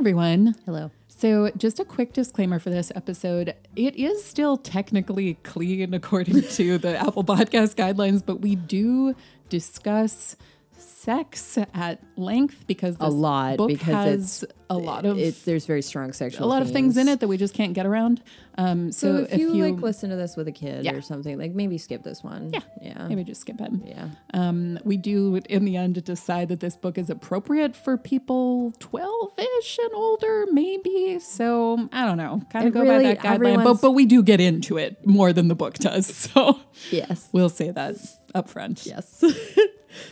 everyone. Hello. So, just a quick disclaimer for this episode. It is still technically clean according to the Apple Podcast guidelines, but we do discuss sex at length because A lot, book because has it's- a lot of It, there's very strong sexual. a lot of things in it that we just can't get around. Um, so, So, if, you, like listen to this with a kid Yeah. or something, like maybe skip this one. Yeah. Yeah. maybe just skip it. Yeah. Um, we do, in the end, decide that this book is appropriate for people 12 ish and older, maybe. So I don't know. Kind of go really- by that guideline. But, but we do get into it more than the book does. So Yes. we'll say that up front. Yes.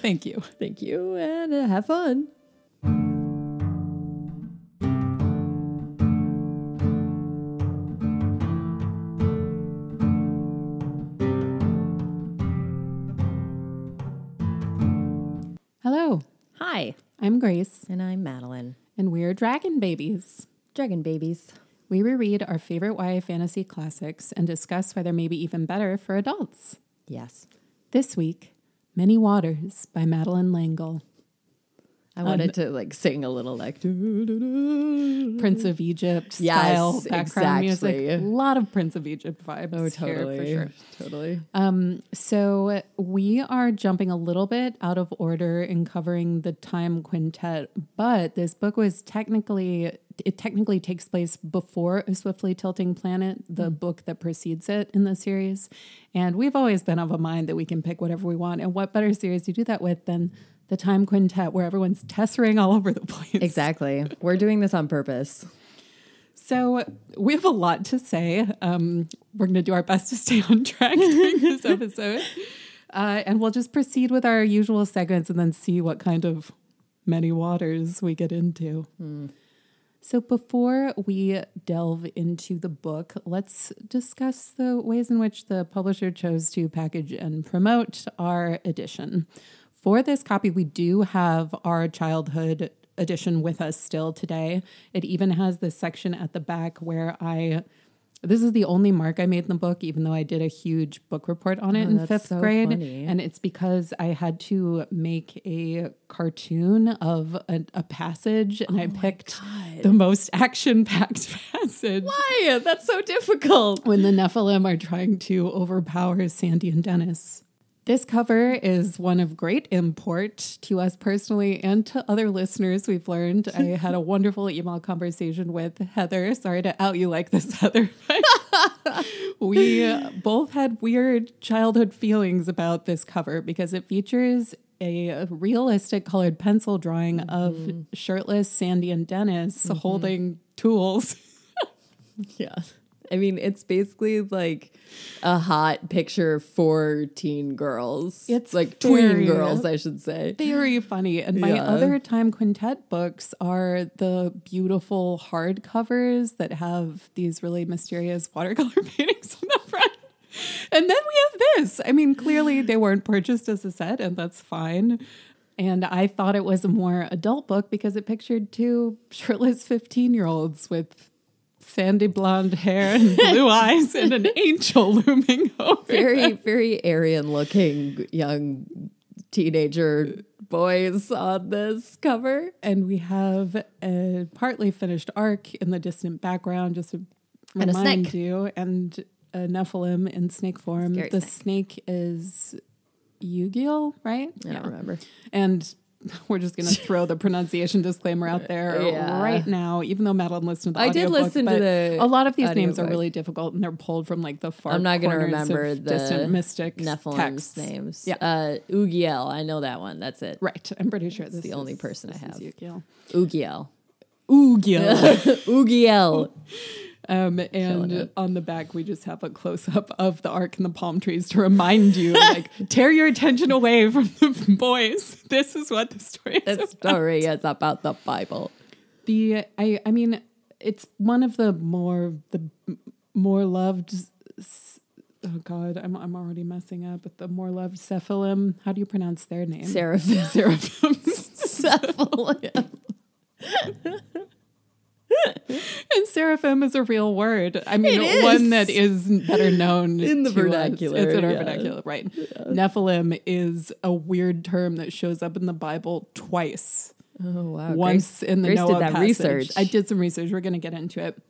Thank you. Thank you and uh, have fun. Hello, Hi. I'm Grace, And I'm Madeline. and we're Dragon Babies. Dragon babies. We reread our favorite YA fantasy classics and discuss why they're maybe even better for adults. Yes. This week, Many Waters by Madeleine L'Engle. I wanted to like sing a little like Prince of Egypt Yes, style background exactly. music. A lot of Prince of Egypt vibes Oh, here totally. for sure. Totally. Um, so we are jumping a little bit out of order in covering the time quintet, but this book was technically it technically takes place before a swiftly tilting planet, the book that precedes it in the series. And we've always been of a mind that we can pick whatever we want. And what better series to do that with than the time quintet where everyone's tessering all over the place. Exactly. We're doing this on purpose. So we have a lot to say. Um, we're going to do our best to stay on track during this episode, uh, and we'll just proceed with our usual segments and then see what kind of many waters we get into. So before we delve into the book, let's discuss the ways in which the publisher chose to package and promote our edition. For this copy, we do have our childhood edition with us still today. It even has this section at the back where I this is the only mark I made in the book, even though I did a huge book report on it oh, in Oh, that's fifth so grade. funny. And it's because I had to make a cartoon of a, a passage, and I oh picked the most action packed passage. Why? That's so difficult. When the Nephilim are trying to overpower Sandy and Dennis. This cover is one of great import to us personally and to other listeners. We've learned. I had a wonderful email conversation with Heather. Sorry to out you like this, Heather. we both had weird childhood feelings about this cover because it features a realistic colored pencil drawing of mm-hmm. shirtless Sandy and Dennis mm-hmm. holding tools. Yeah. I mean, it's basically like a hot picture for teen girls. It's like tween girls, I should say. very funny. And my Yeah. other time quintet books are the beautiful hardcovers that have these really mysterious watercolor paintings on the front. And then we have this. I mean, clearly they weren't purchased as a set, and that's fine. And I thought it was a more adult book because it pictured two shirtless 15 year olds with sandy blonde hair and blue eyes and an angel looming over. Very, very Aryan looking young teenager boys on this cover. and we have a partly finished arc in the distant background, just to And a remind snake. you, and a Nephilim in snake form. Scary the snake. snake is Yugiel, right? I don't remember. And we're just going to throw the pronunciation disclaimer out there Yeah. right now, even though Madeline listened to the I did audiobook, listen to the A lot of these names are really difficult and they're pulled from like the far I'm not going to corners remember of the distant mystic Nephilim's texts. names. Yeah. Uh, Ugiel, I know that one. That's it. Right. I'm pretty sure this the is only person I have. Yugiel. Ugiel. Ugiel. Ugiel. Um, and on the back, we just have a close up of the ark and the palm trees to remind you, like, tear your attention away from the boys. This is what the story is. This about. story is about the Bible. The I I mean, it's one of the more the more loved. Oh God, I'm I'm already messing up. But the more loved Sephilim. How do you pronounce their name? Seraphim. Seraphim. and seraphim is a real word. I mean, It is. one that is better known In the to us. vernacular, It's in our yeah. vernacular, right? Nephilim is a weird term that shows up in the Bible twice. Oh wow! once in the Grace Noah did that passage. research. I did some research. We're going to get into it.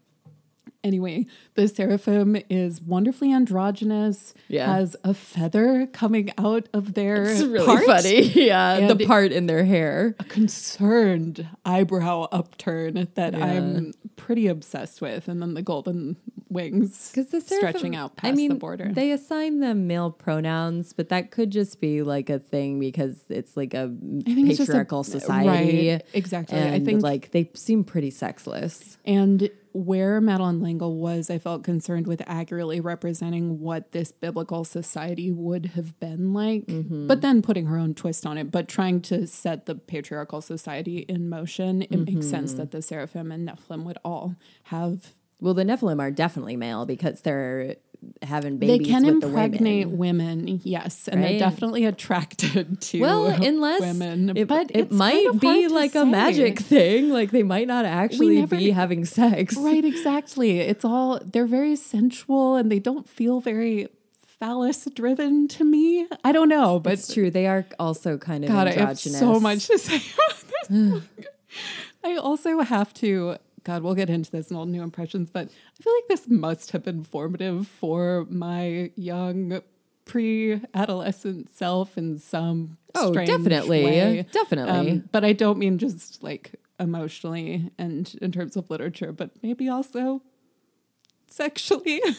Anyway, the seraphim is wonderfully androgynous. Yeah. has a feather coming out of their It's really part. funny. Yeah, the part in their hair. A concerned eyebrow upturn that Yeah. I'm pretty obsessed with, and then the golden wings Because the stretching seraphim- out past I mean, the border. They assign them male pronouns, but that could just be like a thing because it's like a I think it's just a- patriarchal society. right, exactly. I think like they seem pretty sexless. And where Madeleine L'Engle was, I felt concerned with accurately representing what this biblical society would have been like, Mm-hmm. but then putting her own twist on it, but trying to set the patriarchal society in motion. It makes sense Mm-hmm. that the Seraphim and Nephilim would all have. Well, the Nephilim are definitely male because they're having babies they can with the impregnate women. women. yes, and Right? they're definitely attracted to Well, unless women. it, but it might kind of be like a magic thing. Like they might not actually never- be having sex. Right, exactly. It's all they're very sensual and they don't feel very phallus driven to me. I don't know, but It's true. They are also kind of God, I have so much to say about this. I also have to God, we'll get into this in all new impressions, but I feel like this must have been formative for my young pre-adolescent self in some Oh, strange definitely. way. Definitely. Um, but I don't mean just like emotionally and in terms of literature, but maybe also sexually.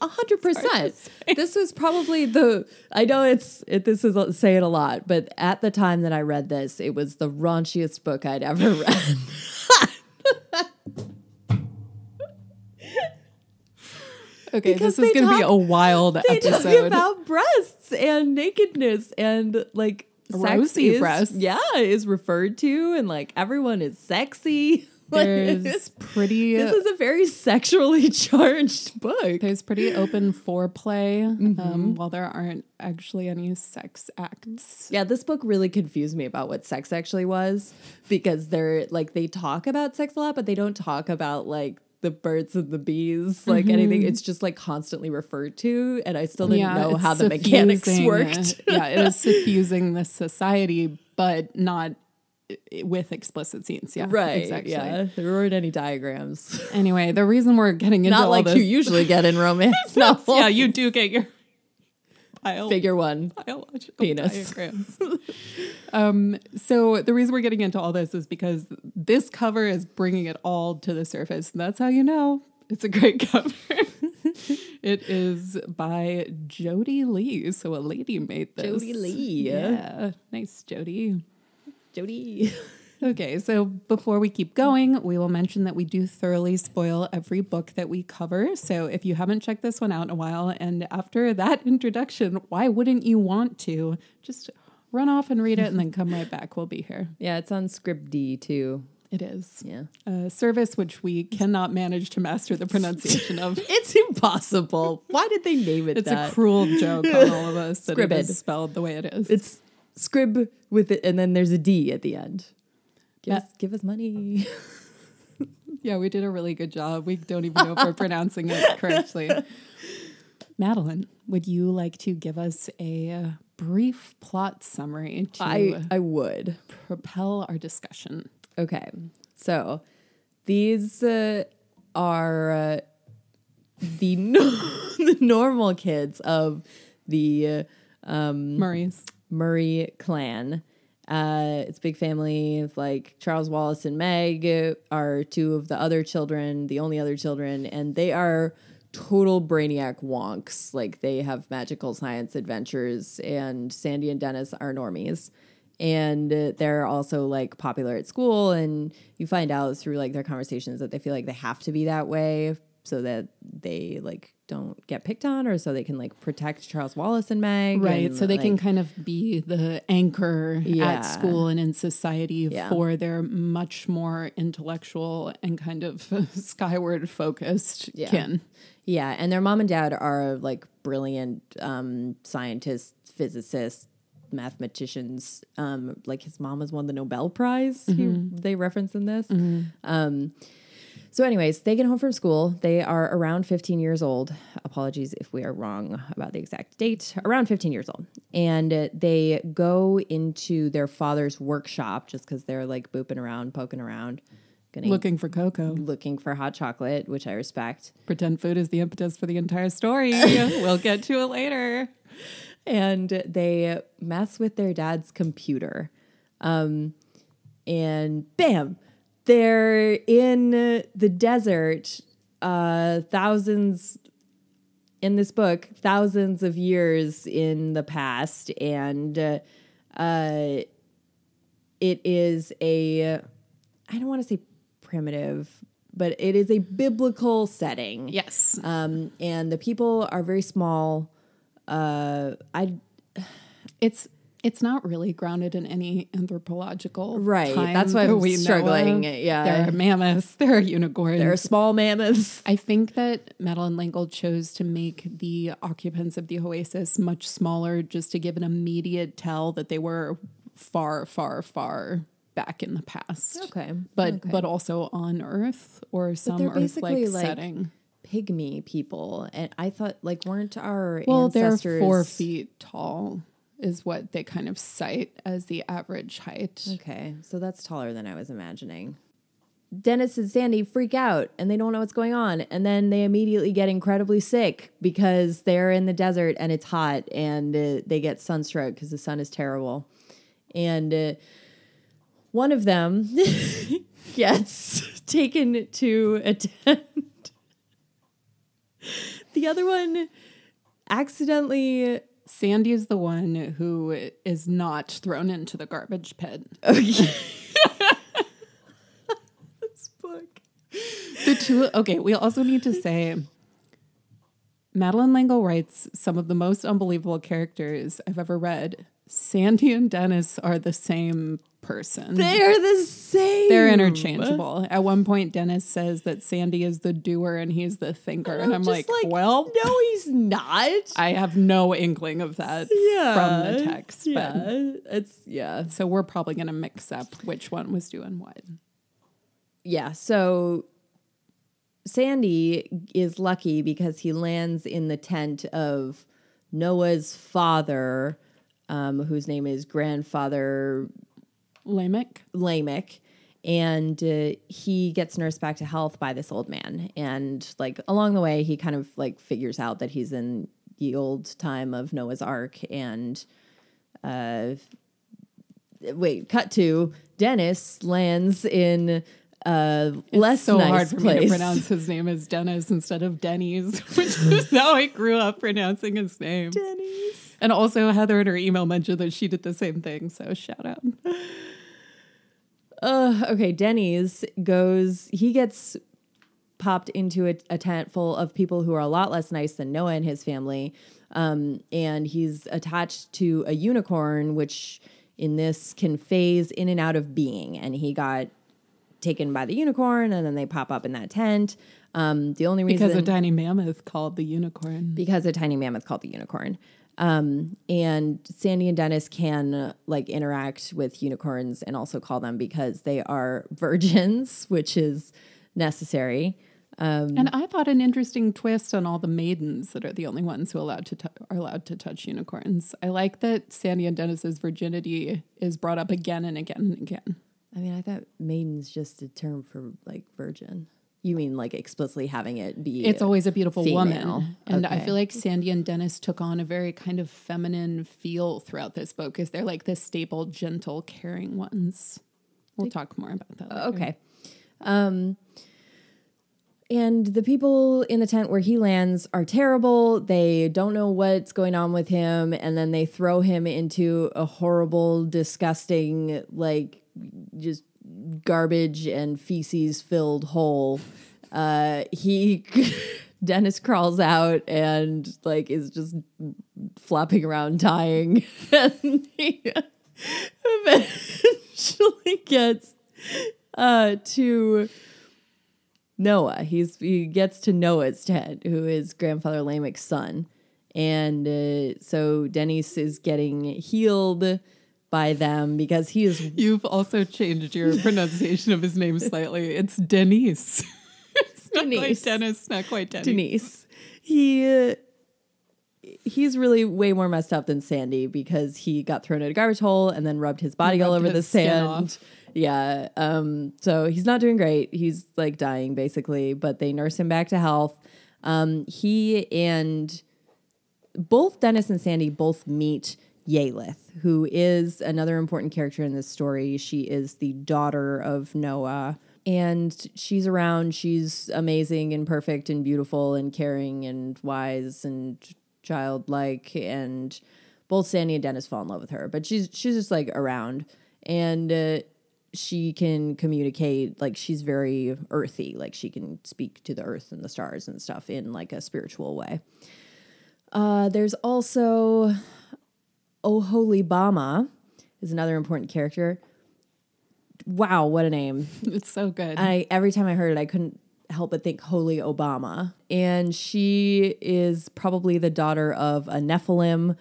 A hundred percent. This was probably the. I know it's it, this is saying a lot, but at the time that I read this, it was the raunchiest book I'd ever read. Okay, Because this is going to be a wild they talk episode. about breasts and nakedness and like sex Rosy is- breasts. Yeah, is referred to, and like everyone is sexy. There's pretty this is a very sexually charged book. there's pretty open foreplay Mm-hmm. um, while there aren't actually any sex acts. Yeah, this book really confused me about what sex actually was because they're like they talk about sex a lot, but they don't talk about like the birds and the bees, like anything. It's just like constantly referred to, and I still didn't know how the mechanics worked. yeah, it is suffusing the society, but not with explicit scenes. Yeah, Right. Exactly. Yeah. There weren't any diagrams. Anyway, the reason we're getting into Not all like this, you usually get in romance novels. yeah, you do get your bio- Figure one. biological Penis. diagrams. um, so the reason we're getting into all this is because this cover is bringing it all to the surface. And that's how you know it's a great cover. it is by Jody Lee. So a lady made this. Jody Lee. Yeah. Nice, Jody. Jody. Okay, so before we keep going, we will mention that we do thoroughly spoil every book that we cover. So if you haven't checked this one out in a while, and after that introduction, why wouldn't you want to? Just run off and read it and then come right back. We'll be here. Yeah, it's on Script D too. It is Yeah. a service which we cannot manage to master the pronunciation of. It's impossible. Why did they name it It's that? a cruel joke on all of us that it Scribid. spelled the way it is. it's scrib with it, and then there's a D at the end. Give, Yeah. us, give us money. Yeah, we did a really good job. We don't even know if we're pronouncing it correctly. Madeline, would you like to give us a uh, brief plot summary to I I would. propel our discussion? Okay, so these uh, are uh, the no- the normal kids of the uh, Murray's. Murray clan. Uh, it's a big family of like Charles Wallace and Meg are two of the other children, the only other children, and they are total brainiac wonks. Like they have magical science adventures, and Sandy and Dennis are normies. And uh, they're also like popular at school, and you find out through like their conversations that they feel like they have to be that way so that they like don't get picked on, or so they can like protect Charles Wallace and Meg, Right. and, So they can kind of be the anchor Yeah. at school and in society Yeah. for their much more intellectual and kind of skyward focused Yeah. kin. Yeah, and their mom and dad are like brilliant um, scientists, physicists, mathematicians. Um, like his mom has won the Nobel Prize. he- they reference in this. Um, So, anyways, they get home from school. They are around 15 years old. Apologies if we are wrong about the exact date. Around 15 years old. And uh, they go into their father's workshop just because they're like booping around, poking around, gonna Looking for cocoa. looking for hot chocolate, which I respect. Pretend food is the impetus for the entire story. we'll get to it later. and they mess with their dad's computer. Um, and bam, they're in the desert, uh, thousands in this book, thousands of years in the past, and uh, uh, it is a I don't want to say primitive, but it is a biblical setting. Yes. Um, and the people are very small. Uh, I It's it's not really grounded in any anthropological Right, that's why that I'm struggling, yeah. there are mammoths, there are unicorns. there are small mammoths. I think that Madeleine L'Engle chose to make the occupants of the oasis much smaller, just to give an immediate tell that they were far, far, far back in the past. Okay, but okay. but also on Earth or some they're Earth basically like like- setting. Pygmy people, and I thought like weren't our Well, ancestors they're four feet tall, is what they kind of cite as the average height. Okay, so that's taller than I was imagining. Dennis and Sandy freak out and they don't know what's going on. And then they immediately get incredibly sick because they're in the desert and it's hot and uh, they get sunstroke because the sun is terrible. And uh, one of them gets taken to a tent. the other one accidentally. Sandy is the one who is not thrown into the garbage pit. this book. The two, okay, we also need to say Madeleine L'Engle writes some of the most unbelievable characters I've ever read. Sandy and Dennis are the same person. They're the same. They're interchangeable. At one point, Dennis says that Sandy is the doer and he's the thinker. And I'm just like, well, no, he's not. I have no inkling of that from the text. Yeah, But it's yeah, so we're probably going to mix up which one was doing what. yeah. So Sandy is lucky because he lands in the tent of Noah's father, um, whose name is Grandfather Lamech. Lamech. And uh, he gets nursed back to health by this old man. And like along the way, he kind of like figures out that he's in the old time of Noah's Ark. And uh, wait, cut to Dennis lands in a less so nice hard for place. me to pronounce his name as Dennis instead of Denny's, which is how I grew up pronouncing his name. Denny's. And also, Heather in her email mentioned that she did the same thing. So shout out. Uh, okay, Denny's goes, he gets popped into a, a tent full of people who are a lot less nice than Noah and his family. Um, and he's attached to a unicorn, which in this can phase in and out of being. And he got taken by the unicorn, and then they pop up in that tent. Um, the only reason Because a tiny mammoth called the unicorn. because a tiny mammoth called the unicorn. Um, and Sandy and Dennis can like interact with unicorns and also call them because they are virgins, which is necessary. Um, And I thought an interesting twist on all the maidens that are the only ones who allowed to tou- are allowed to touch unicorns. I like that Sandy and Dennis's virginity is brought up again and again and again. I mean, I thought maiden's just a term for like virgin. You mean like explicitly having it be? It's always a beautiful female. woman. And I feel like Sandy and Dennis took on a very kind of feminine feel throughout this book because they're like the staple, gentle, caring ones. We'll talk more about that. Later. Okay. Um, and the people in the tent where he lands are terrible. They don't know what's going on with him. And then they throw him into a horrible, disgusting, like just garbage and feces filled hole. Uh, he, Dennis crawls out and like is just flopping around dying. and he eventually gets uh, to Noah. He's he gets to Noah's tent, who is grandfather Lamech's son, and uh, so Dennis is getting healed by them because he is You've also changed your pronunciation of his name slightly. It's Denise. it's Not quite Denise. Dennis, not quite Denny. Denise. He uh, he's really way more messed up than Sandy because he got thrown in a garbage hole and then rubbed his body all over the sand. Yeah. Um, so he's not doing great. He's like dying basically, but they nurse him back to health. Um, he and both Dennis and Sandy both meet Yalith, who is another important character in this story. She is the daughter of Noah. And she's around. She's amazing and perfect and beautiful and caring and wise and childlike. And both Sandy and Dennis fall in love with her. But she's she's just like around. And uh, she can communicate like she's very earthy. Like she can speak to the earth and the stars and stuff in like a spiritual way. Uh, there's also Oh Holy Bama is another important character. Wow, what a name. It's so good. I every time I heard it, I couldn't help but think Holy Obama. And she is probably the daughter of a Nephilim.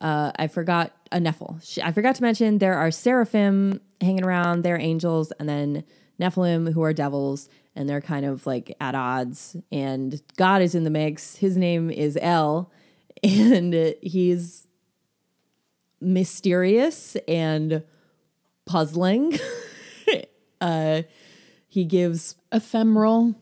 Uh, I forgot a Nephil. She, I forgot to mention there are seraphim hanging around. They're angels, and then Nephilim, who are devils, and they're kind of like at odds. And God is in the mix. His name is El, and he's mysterious and puzzling. uh, he gives Ephemeral.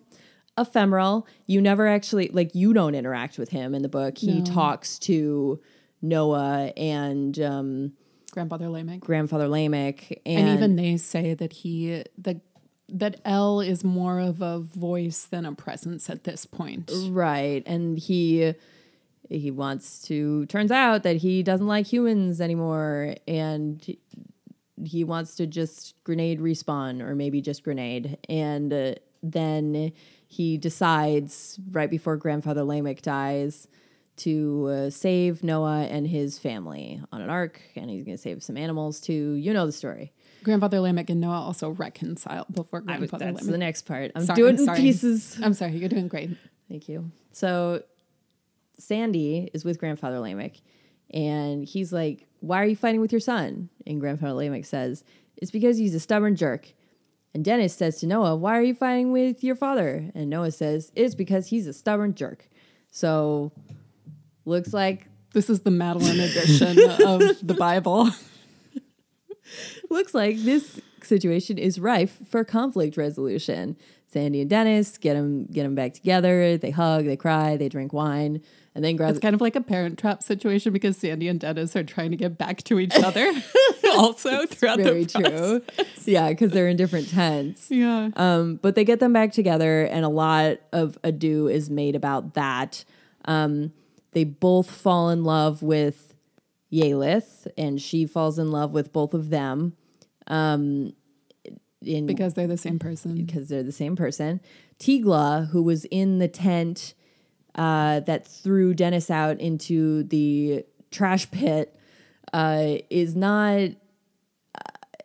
ephemeral. You never actually like you don't interact with him in the book. He No. talks to Noah and um, Grandfather Lamech. grandfather Lamech, and, And even they say that he that that El is more of a voice than a presence at this point. right, and he he wants to. Turns out that he doesn't like humans anymore, and he wants to just grenade respawn or maybe just grenade, and uh, then he decides right before grandfather Lamech dies to uh, save Noah and his family on an ark, and he's going to save some animals too. You know the story. Grandfather Lamech and Noah also reconcile before I was- Grandfather that's the next part. I'm Sorry, doing I'm pieces. I'm sorry, you're doing great. Thank you. So Sandy is with grandfather Lamech, and he's like, "Why are you fighting with your son?" And grandfather Lamech says, "It's because he's a stubborn jerk." And Dennis says to Noah, "Why are you fighting with your father?" And Noah says, "It's because he's a stubborn jerk." So looks like This is the Madeline edition of the Bible. looks like this situation is rife for conflict resolution. Sandy and Dennis get them get them back together. They hug, they cry, they drink wine, and then grab It's kind of like a parent trap situation because Sandy and Dennis are trying to get back to each other also throughout very the true. Yeah, because they're in different tents. Yeah. Um, but they get them back together, and a lot of ado is made about that. Um, they both fall in love with Yalith, and she falls in love with both of them. Um, in because they're the same person. because they're the same person. Tiglah, who was in the tent uh, that threw Dennis out into the trash pit, uh, is not. uh,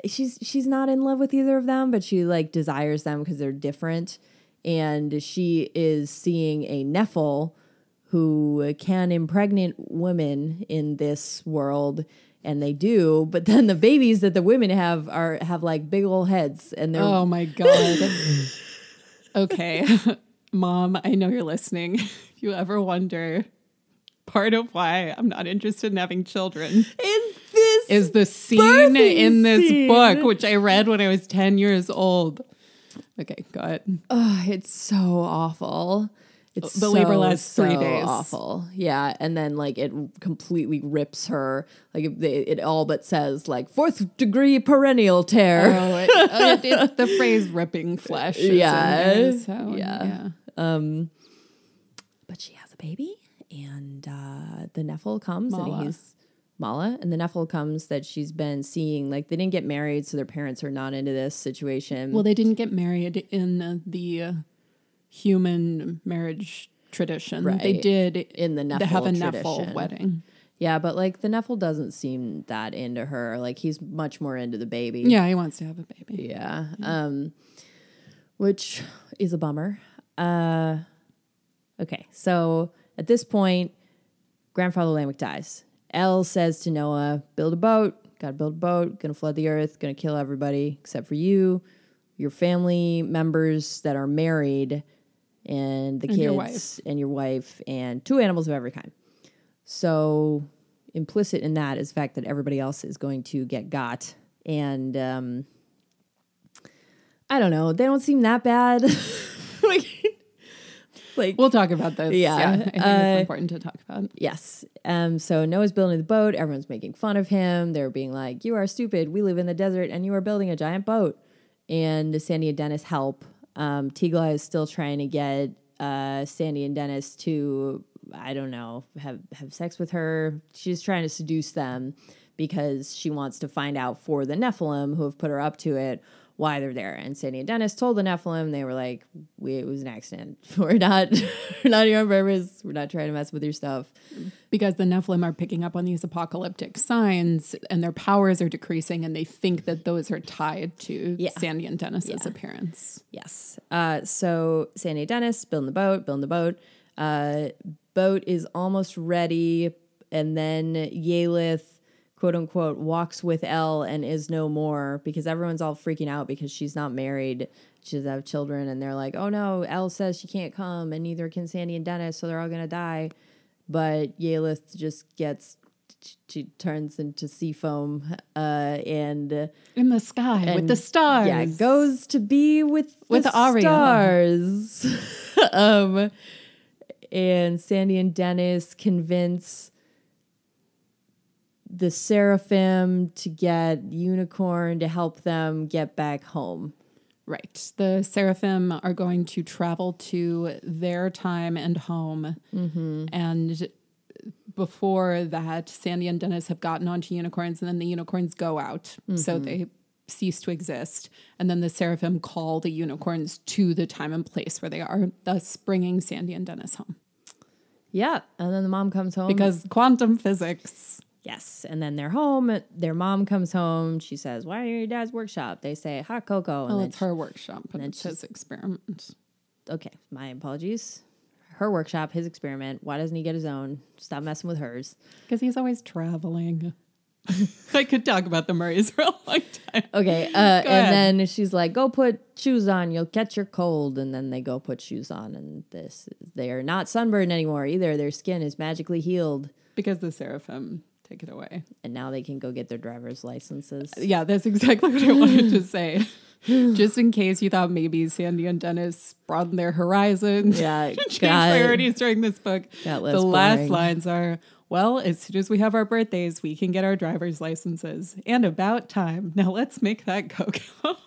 She's she's not in love with either of them, but she like desires them because they're different, and she is seeing a Nephil who can impregnate women in this world and they do but then the babies that the women have are have like big old heads and they're Oh my God. okay. Mom, I know you're listening. If you ever wonder, part of why I'm not interested in having children is this is the scene in this scene. book, which I read when I was 10 years old. Okay, go ahead. oh, it's so awful it's The labor so, lasts three so days. awful yeah and then like it completely rips her like it, it all but says like fourth degree perineal tear Oh, it, it, it- the phrase ripping flesh. Yeah. there, so, Yeah. yeah. but she has a baby and uh, the Nephil comes Mahlah. and he's Mahlah and the Nephil comes that she's been seeing like they didn't get married so their parents are not into this situation Well, they didn't get married in uh, the uh, human marriage tradition. They did in the Nephil they have a tradition. Nephil wedding. Yeah, but like the Nephil doesn't seem that into her. Like he's much more into the baby. Yeah, he wants to have a baby. Yeah. Um which is a bummer. Uh okay. So at this point grandfather Lamech dies. El says to Noah, "Build a boat. Got to build a boat. Going to flood the earth, going to kill everybody except for you, your family members that are married and the And kids your and your wife and two animals of every kind. So implicit in that is the fact that everybody else is going to get got. And um, I don't know, they don't seem that bad. like, like We'll talk about this. Yeah, I think uh, it's important to talk about. Yes. Um, so Noah's building the boat. Everyone's making fun of him. They're being like, You are stupid. We live in the desert and you are building a giant boat. And Sandy and Dennis help. Um, Tiglah is still trying to get uh, Sandy and Dennis to, I don't know, have, have sex with her. She's trying to seduce them because she wants to find out for the Nephilim who have put her up to it why they're there. And Sandy and Dennis told the Nephilim, they were like, we, it was an accident. We're not, we're not here on purpose. We're not trying to mess with your stuff. because the Nephilim are picking up on these apocalyptic signs and their powers are decreasing, and they think that those are tied to Yeah. Sandy and Dennis's appearance. Yes. Uh, so Sandy and Dennis building the boat, building the boat. Uh, boat is almost ready, and then Yalith, quote unquote, walks with El and is no more because everyone's all freaking out because she's not married. She doesn't have children, and they're like, "Oh no, El says she can't come, and neither can Sandy and Dennis, so they're all gonna die." But Yalith just gets. She turns into sea foam, uh, and In the sky with and, the stars. yeah, goes to be with With the Ariel. stars. um, and Sandy and Dennis convince the seraphim to get unicorn to help them get back home. Right. The seraphim are going to travel to their time and home. Mm-hmm. And before that, Sandy and Dennis have gotten onto unicorns, and then the unicorns go out. So mm-hmm. they cease to exist. And then the seraphim call the unicorns to the time and place where they are, thus bringing Sandy and Dennis home. Yeah, and then the mom comes home Because quantum physics. Yes, and then they're home. Their mom comes home. She says, "Why are you at your dad's workshop?" They say, "Hot cocoa." And Well, then it's her workshop, but it's his experiment. okay, my apologies. Her workshop, his experiment. Why doesn't he get his own? Stop messing with hers. Because he's always traveling. I could talk about the Murrays for a long time. Okay, uh, and then she's like, "Go put shoes on. You'll catch your cold." And then they go put shoes on, and this they are not sunburned anymore either. Their skin is magically healed, Because the seraphim take it away. and now they can go get their driver's licenses. Uh, yeah, that's exactly what I wanted to say. Just in case you thought maybe Sandy and Dennis broadened their horizons. Yeah, change priorities during this book. The last lines are, well, as soon as we have our birthdays, we can get our driver's licenses. And about time. Now let's make that go. So the fuck ends.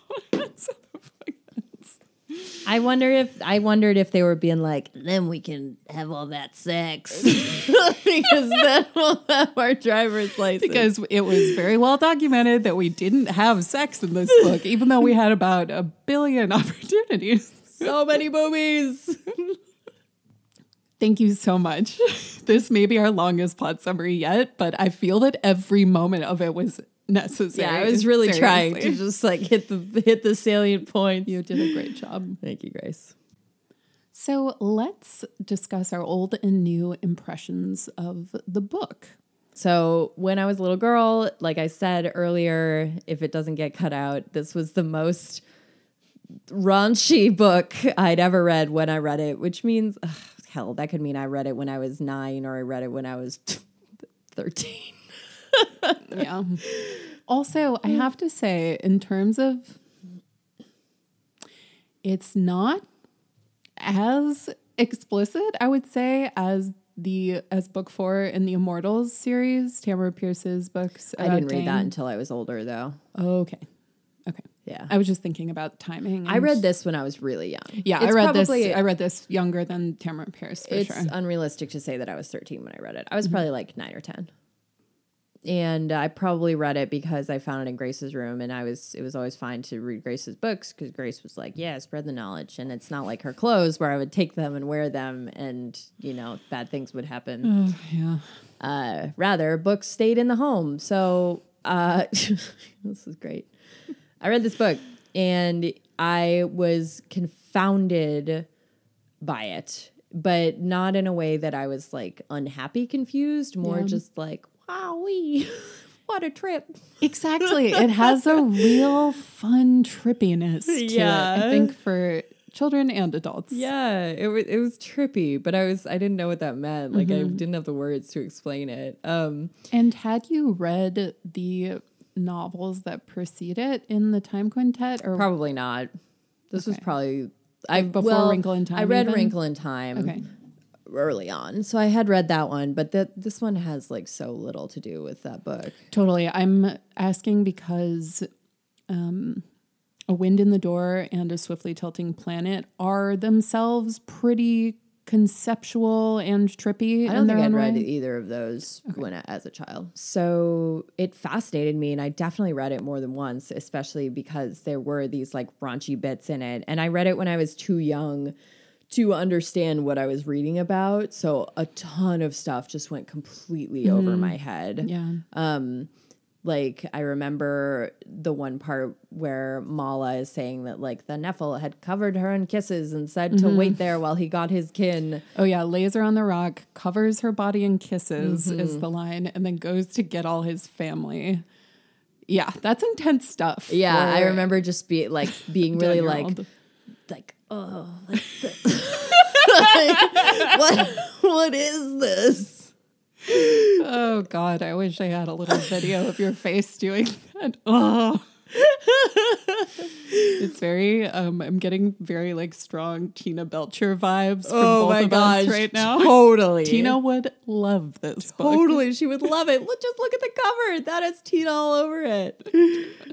I wonder if I wondered if they were being like, then we can have all that sex because then we'll have our driver's license. because it was very well documented that we didn't have sex in this book, even though we had about a billion opportunities. so many boobies. Thank you so much. This may be our longest plot summary yet, but I feel that every moment of it was necessary. Yeah, I was really trying to just like hit the hit the salient points. You did a great job. Thank you, Grace. So let's discuss our old and new impressions of the book. So when I was a little girl, like I said earlier, if it doesn't get cut out, this was the most raunchy book I'd ever read when I read it, which means ugh, hell, that could mean I read it when I was nine or I read it when I was thirteen. Yeah. also, I have to say, in terms of it's not as explicit, I would say, as the as book four in the Immortals series, Tamora Pierce's books. I didn't read that until I was older, though. Okay. Okay. Yeah. I was just thinking about timing. I read this when I was really young. Yeah, I read probably- this. I read this younger than Tamara Pierce for it's sure. unrealistic to say that I was 13 when I read it. I was mm-hmm. probably like nine or 10. And I probably read it because I found it in Grace's room, and I was it was always fine to read Grace's books because Grace was like, "Yeah, spread the knowledge." And it's not like her clothes where I would take them and wear them, and you know, bad things would happen. Oh, yeah. Uh, rather, books stayed in the home. So uh, this is great. I read this book and I was confounded by it, but not in a way that I was like unhappy, confused, more Yeah. just like, wowee, what a trip. Exactly. it has a real fun trippiness to Yeah. it. I think for children and adults. Yeah, it was it was trippy, but I was I didn't know what that meant. Like Mm-hmm. I didn't have the words to explain it. Um And had you read the novels that precede it in the Time Quintet, or probably not. This was probably I before well, Wrinkle in Time. I read even? Wrinkle in Time okay, early on. So I had read that one, but that this one has like so little to do with that book. totally. I'm asking because um, a wind in the door and a swiftly tilting planet are themselves pretty conceptual and trippy. I don't think I'd read way. either of those when I, as a child. So it fascinated me, and I definitely read it more than once, especially because there were these like raunchy bits in it. And I read it when I was too young to understand what I was reading about. So a ton of stuff just went completely over my head. Yeah. Um, like I remember the one part where Mahlah is saying that like the Nephil had covered her in kisses and said to wait there while he got his kin. Oh yeah, lays her on the rock, covers her body in kisses Mm-hmm. is the line, and then goes to get all his family. Yeah, that's intense stuff. Yeah, I remember just be like being really like like oh like, what what is this? Oh God, I wish I had a little video of your face doing that. Oh. It's very um I'm getting very like strong Tina Belcher vibes from Oh both my of gosh, us right now. Totally. Tina would love this book. Totally, she would love it. Look, just look at the cover. That has Tina all over it.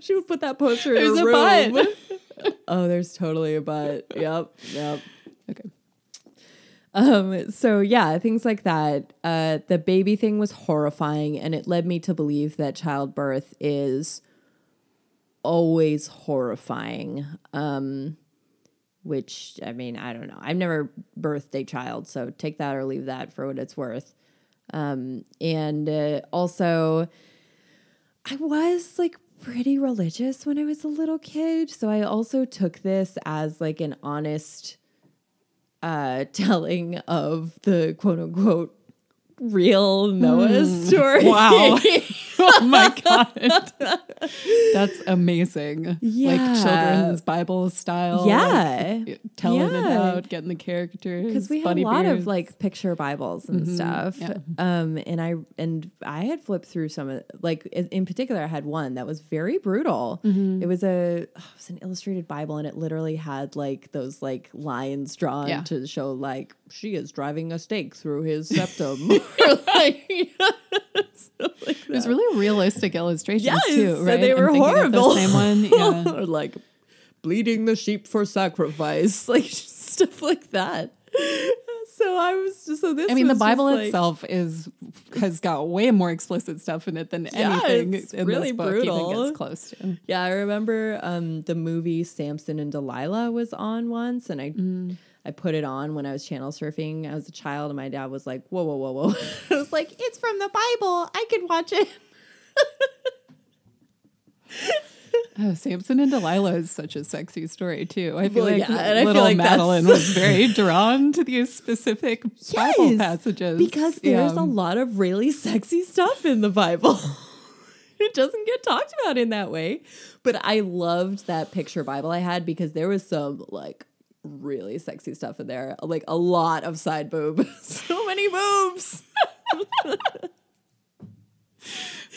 She would put that poster in There's her a room. butt. oh, there's totally a butt. Yep, yep. Okay. Um, so yeah, things like that. Uh, the baby thing was horrifying, and it led me to believe that childbirth is always horrifying. Um, which I mean, I don't know. I've never birthed a child, so take that or leave that for what it's worth. Um, and uh, also, I was like pretty religious when I was a little kid, so I also took this as like an honest uh telling of the quote unquote real Noah story. Wow. oh my God. That's amazing. Yeah. Like children's Bible style. Yeah. like, telling it Yeah. out, getting the characters. because we had a lot beards. of like picture bibles and stuff yeah. um and i and i had flipped through some of like in in particular i had one that was very brutal Mm-hmm. it was a oh, it was an illustrated bible and it literally had like those like lines drawn Yeah. to show like she is driving a stake through his septum like, stuff like It was really realistic illustrations Yes, too, right? they were horrible. The same one. Yeah. or like bleeding the sheep for sacrifice, like stuff like that. So I was just so this. I mean, the Bible like, itself is has got way more explicit stuff in it than Yeah, anything it's in really this book brutal. even gets close to. Yeah, I remember um, the movie Samson and Delilah was on once, and I Mm. I put it on when I was channel surfing. I was a child, and my dad was like, "Whoa, whoa, whoa, whoa!" I was like, "It's from the Bible. I could watch it." Oh, Samson and Delilah is such a sexy story too. I feel Well, like yeah, I feel little like Madeline was very drawn to these specific Bible passages because there's Yeah. a lot of really sexy stuff in the Bible. it doesn't get talked about in that way. But I loved that picture Bible I had because there was some like really sexy stuff in there. Like a lot of side boob. so many boobs.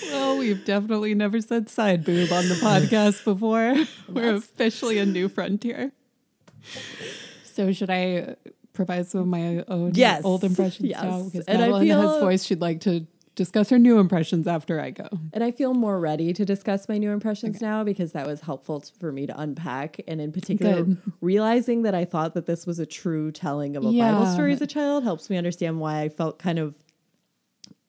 Well, we've definitely never said side boob on the podcast before. We're officially a new frontier. So, should I provide some of my own Yes. old impressions Yes. Oh, now? Because And I Madeline has feel- voiced she'd like to discuss her new impressions after I go. And I feel more ready to discuss my new impressions now because that was helpful for me to unpack. And in particular, Good. realizing that I thought that this was a true telling of a Bible story as a child helps me understand why I felt kind of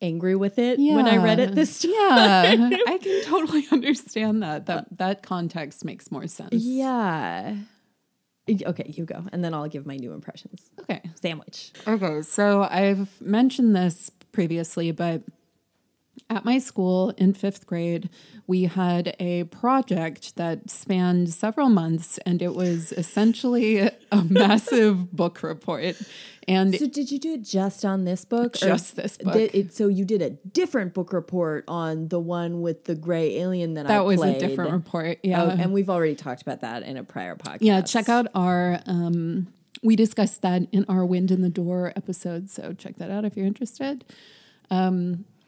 angry with it when I read it this time. Yeah, I can totally understand that. That that context makes more sense. Yeah. Okay, you go. And then I'll give my new impressions. Okay. Sandwich. Okay, so I've mentioned this previously, but At my school in fifth grade, we had a project that spanned several months, and it was essentially a massive book report. And So did you do it just on this book? or Just this book. it- so you did a different book report on the one with the gray alien that, I that was played. a different report. Oh, Yeah. and we've already talked about that in a prior podcast. yeah, check out our um we discussed that in our Wind in the Door episode, so check that out if you're interested.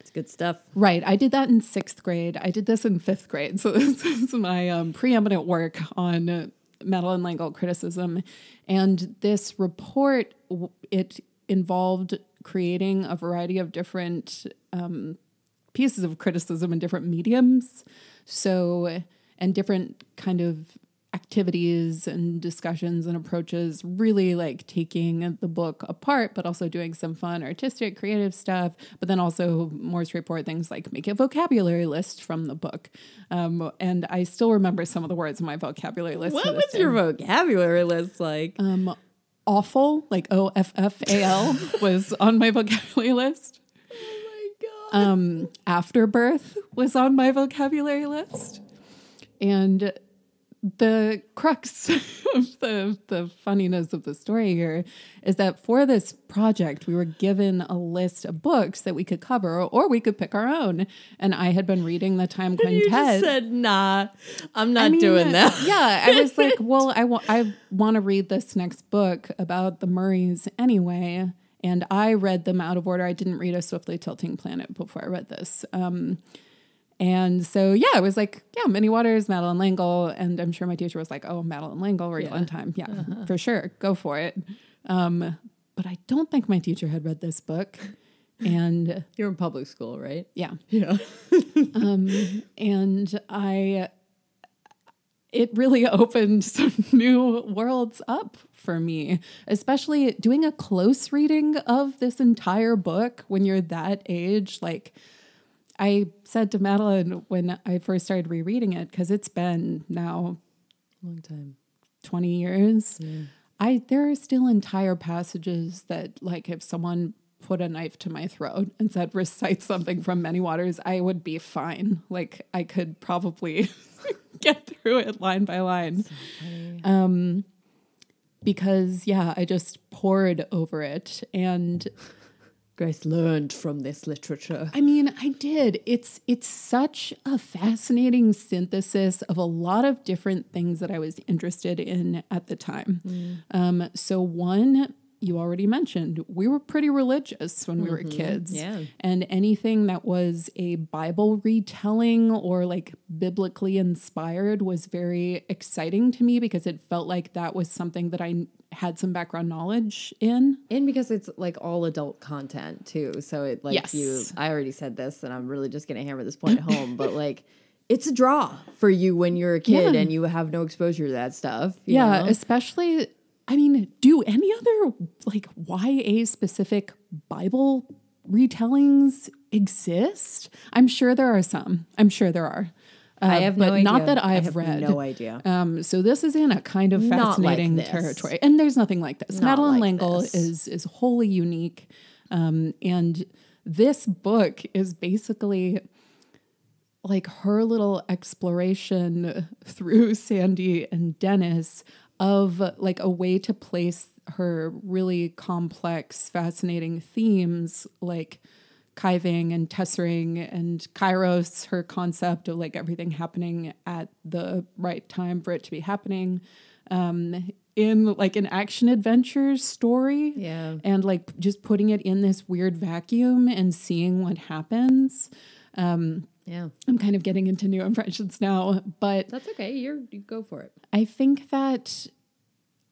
It's good stuff. Right. I did that in sixth grade. I did this in fifth grade. So this is my um, preeminent work on uh, Madeleine L'Engle criticism. And this report, it involved creating a variety of different um, pieces of criticism in different mediums. So, and different kind of activities and discussions and approaches, really like taking the book apart, but also doing some fun, artistic, creative stuff. But then also more straightforward things like make a vocabulary list from the book. Um, and I still remember some of the words in my vocabulary list. What was your vocabulary list like? Um, awful, like O F F A L, was on my vocabulary list. oh my god. Um, afterbirth was on my vocabulary list. And the crux of the, the funniness of the story here is that for this project, we were given a list of books that we could cover, or we could pick our own. And I had been reading the Time Quintet. you just said, nah, I'm not I mean, doing that. Yeah, I was like, well, I want I want to read this next book about the Murrays anyway, and I read them out of order. I didn't read A Swiftly Tilting Planet before I read this. Um, and so yeah, I was like, yeah, Many Waters, Madeleine L'Engle, and I'm sure my teacher was like, oh, Madeleine L'Engle, read Yeah. one time, yeah, for sure, go for it. Um, but I don't think my teacher had read this book, and You're in public school, right? yeah, Yeah. and I it really opened some new worlds up for me, especially doing a close reading of this entire book when you're that age. Like I said to Madeline when I first started rereading it, because it's been now Long time. 20 years. I there are still entire passages that like if someone put a knife to my throat and said recite something from many waters, I would be fine. Like I could probably get through it line by line. Um because yeah, I just poured over it and Grace learned from this literature. I mean, I did. It's it's such a fascinating synthesis of a lot of different things that I was interested in at the time. Um, so one you already mentioned, we were pretty religious when we were mm-hmm. kids. yeah. And anything that was a Bible retelling or like biblically inspired was very exciting to me because it felt like that was something that I had some background knowledge in. And because it's like all adult content too. So it like Yes. you I already said this and I'm really just gonna hammer this point home, but like it's a draw for you when you're a kid Yeah. and you have no exposure to that stuff. you Yeah, know? especially I mean, do any other like YA specific Bible retellings exist? I'm sure there are some. I'm sure there are. Uh, I have but no idea. not that I I've read. no idea. Um, so this is in a kind of Not like fascinating territory, and there's nothing like this. Not Madeleine like L'Engle this. is is wholly unique, um, and this book is basically like her little exploration through Sandy and Dennis of like a way to place her really complex, fascinating themes like kything and tessering and kairos, her concept of like everything happening at the right time for it to be happening. Um, in like an action adventure story Yeah. and like just putting it in this weird vacuum and seeing what happens. Yeah. I'm kind of getting into new impressions now, but That's okay. You're you go for it. I think that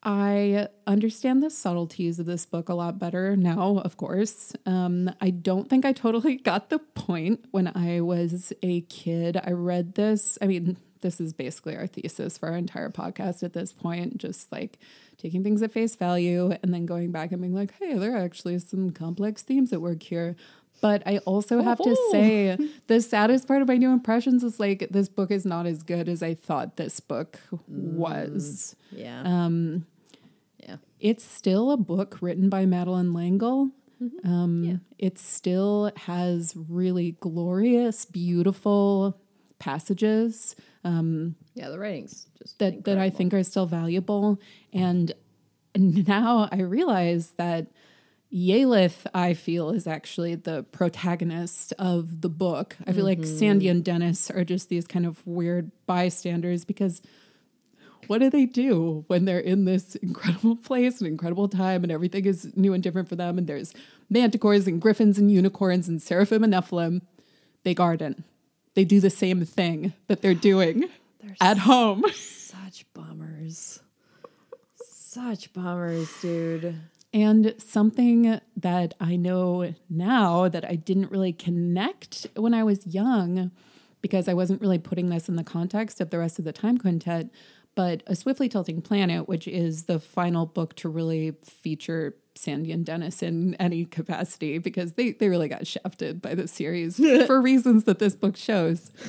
I understand the subtleties of this book a lot better now, of course. Um, I don't think I totally got the point when I was a kid. I read this. I mean, this is basically our thesis for our entire podcast at this point, just like taking things at face value and then going back and being like, hey, there are actually some complex themes at work here. But I also have to Oh. say, the saddest part of my new impressions is like this book is not as good as I thought this book was. Yeah. Um, yeah. it's still a book written by Madeleine L'Engle. Um, It still has really glorious, beautiful passages Yeah, the writing's just that that I think are still valuable. And now I realize that Yalith, I feel, is actually the protagonist of the book. I feel like mm-hmm. Sandy and Dennis are just these kind of weird bystanders because what do they do when they're in this incredible place and incredible time and everything is new and different for them? And there's manticores and griffins and unicorns and seraphim and nephilim. They garden. They do the same thing that they're doing at home. such bummers. Such bummers, dude. And something that I know now that I didn't really connect when I was young, because I wasn't really putting this in the context of the rest of the time quintet, but A Swiftly Tilting Planet, which is the final book to really feature Sandy and Dennis in any capacity, because they, they really got shafted by the series for reasons that this book shows.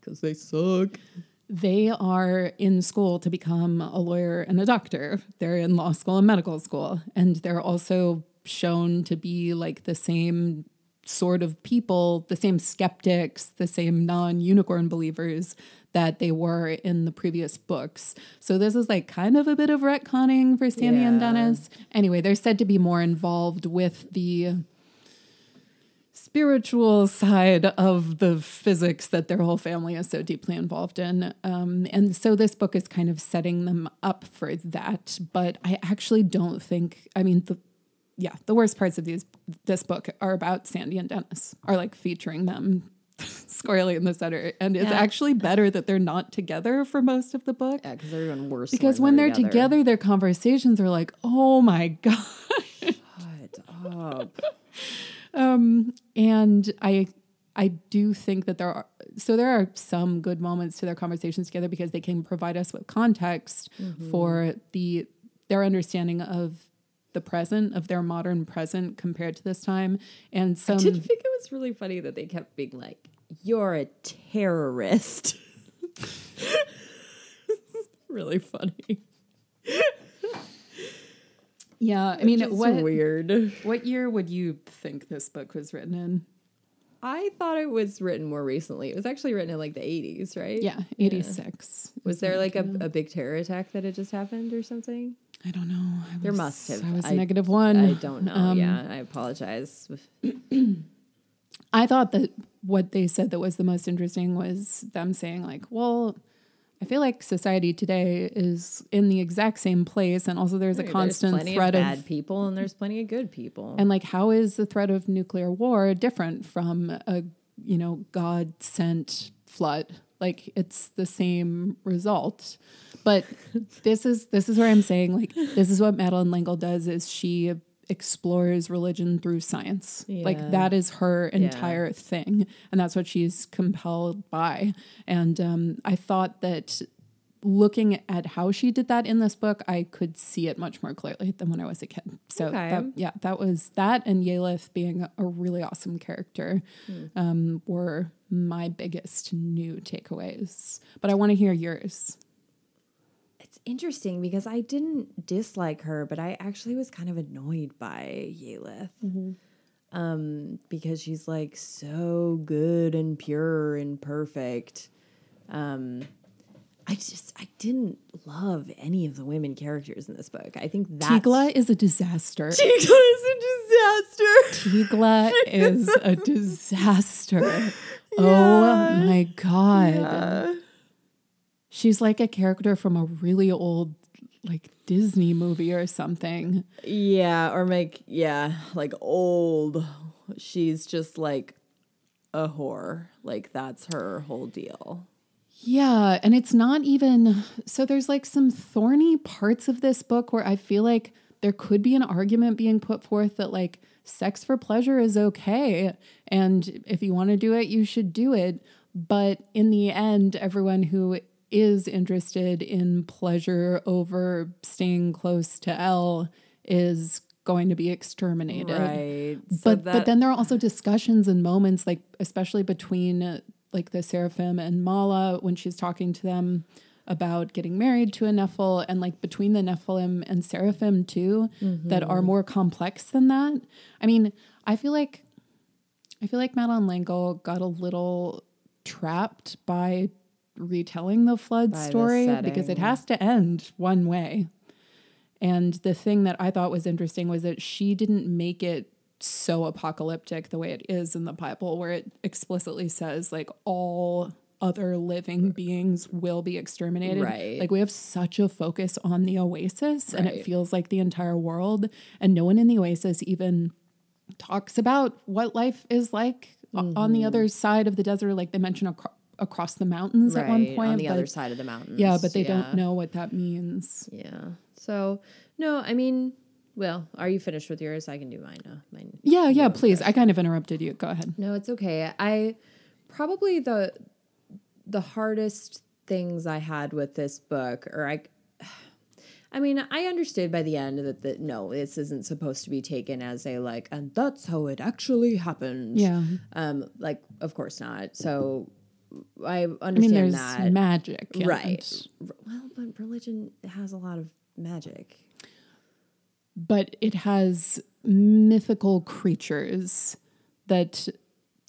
Because they suck. They are in school to become a lawyer and a doctor. They're in law school and medical school. And they're also shown to be like the same sort of people, the same skeptics, the same non unicorn believers that they were in the previous books. So this is like kind of a bit of retconning for Sandy and Dennis. Anyway, they're said to be more involved with the spiritual side of the physics that their whole family is so deeply involved in. Um, and so this book is kind of setting them up for that. But I actually don't think, I mean, the, yeah, the worst parts of these this book are about Sandy and Dennis, are like featuring them squarely in the center. And it's Yeah. actually better that they're not together for most of the book. Yeah, because they're even worse. Because when they're together, their conversations are like, oh my God. Shut up. And I I do think that there are so there are some good moments to their conversations together because they can provide us with context mm-hmm. for the their understanding of the present of their modern present compared to this time and some I did think it was really funny that they kept being like, "You're a terrorist." really funny. yeah I mean what weird. what year would you think this book was written in I thought it was written more recently. It was actually written in like the 80s, right? yeah 86 Was there like a, a big terror attack that had just happened or something? I don't know I There was- must have. I was I- negative one I don't know. Um, yeah, I apologize. I thought that what they said that was the most interesting was them saying, like, well, I feel like society today is in the exact same place. And also there's a There's constant plenty threat of of, bad people and there's plenty of good people. and like, how is the threat of nuclear war different from a, you know, God sent flood? Like it's the same result. But this is this is where I'm saying like this is what Madeleine L'Engle does is she explores religion through science. Like that is her entire thing, and that's what she's compelled by. And um, I thought that looking at how she did that in this book, I could see it much more clearly than when I was a kid. So Okay. that, yeah, that was that, and Yalith being a really awesome character um, were my biggest new takeaways. But I want to hear yours. Interesting because I didn't dislike her, but I actually was kind of annoyed by Yalith. Um, because she's like so good and pure and perfect. Um, I just I didn't love any of the women characters in this book. I think that's Tiglah is a disaster. Tiglah is a disaster. Tiglah is a disaster. Oh my god. She's like a character from a really old like Disney movie or something. Yeah, or make yeah, like old. She's just like a whore. Like that's her whole deal. Yeah, and it's not even so there's like some thorny parts of this book where I feel like there could be an argument being put forth that like sex for pleasure is okay and if you want to do it you should do it, but in the end everyone who is interested in pleasure over staying close to El is going to be exterminated Right. So but that, but then there are also discussions and moments like especially between like the seraphim and Mahlah when she's talking to them about getting married to a Nephil and like between the Nephilim and Seraphim too that are mm-hmm. more complex than that. I mean, I feel like I feel like Madeleine L'Engle got a little trapped by retelling the flood By the story because it has to end one way. And the thing that I thought was interesting was that she didn't make it so apocalyptic the way it is in the Bible, where it explicitly says like all other living beings will be exterminated. Right. Like we have such a focus on the oasis and Right. it feels like the entire world. And no one in the oasis even talks about what life is like o- on the mm-hmm. other side of the desert. Like they mention acro- across the mountains at one point. on the but, other side of the mountains. Yeah, but they Yeah. don't know what that means. Yeah. So no, I mean, well, are you finished with yours? I can do mine now. Mine. Yeah, yeah, please. I kind of interrupted you. Go ahead. No, it's okay. I probably the the hardest things I had with this book, or I. I mean, I understood by the end that the, no, this isn't supposed to be taken as a like, and that's how it actually happened. Yeah. Um, like, of course not. So I understand I mean, there's that. magic. and- right. Well, but religion has a lot of magic. But it has mythical creatures that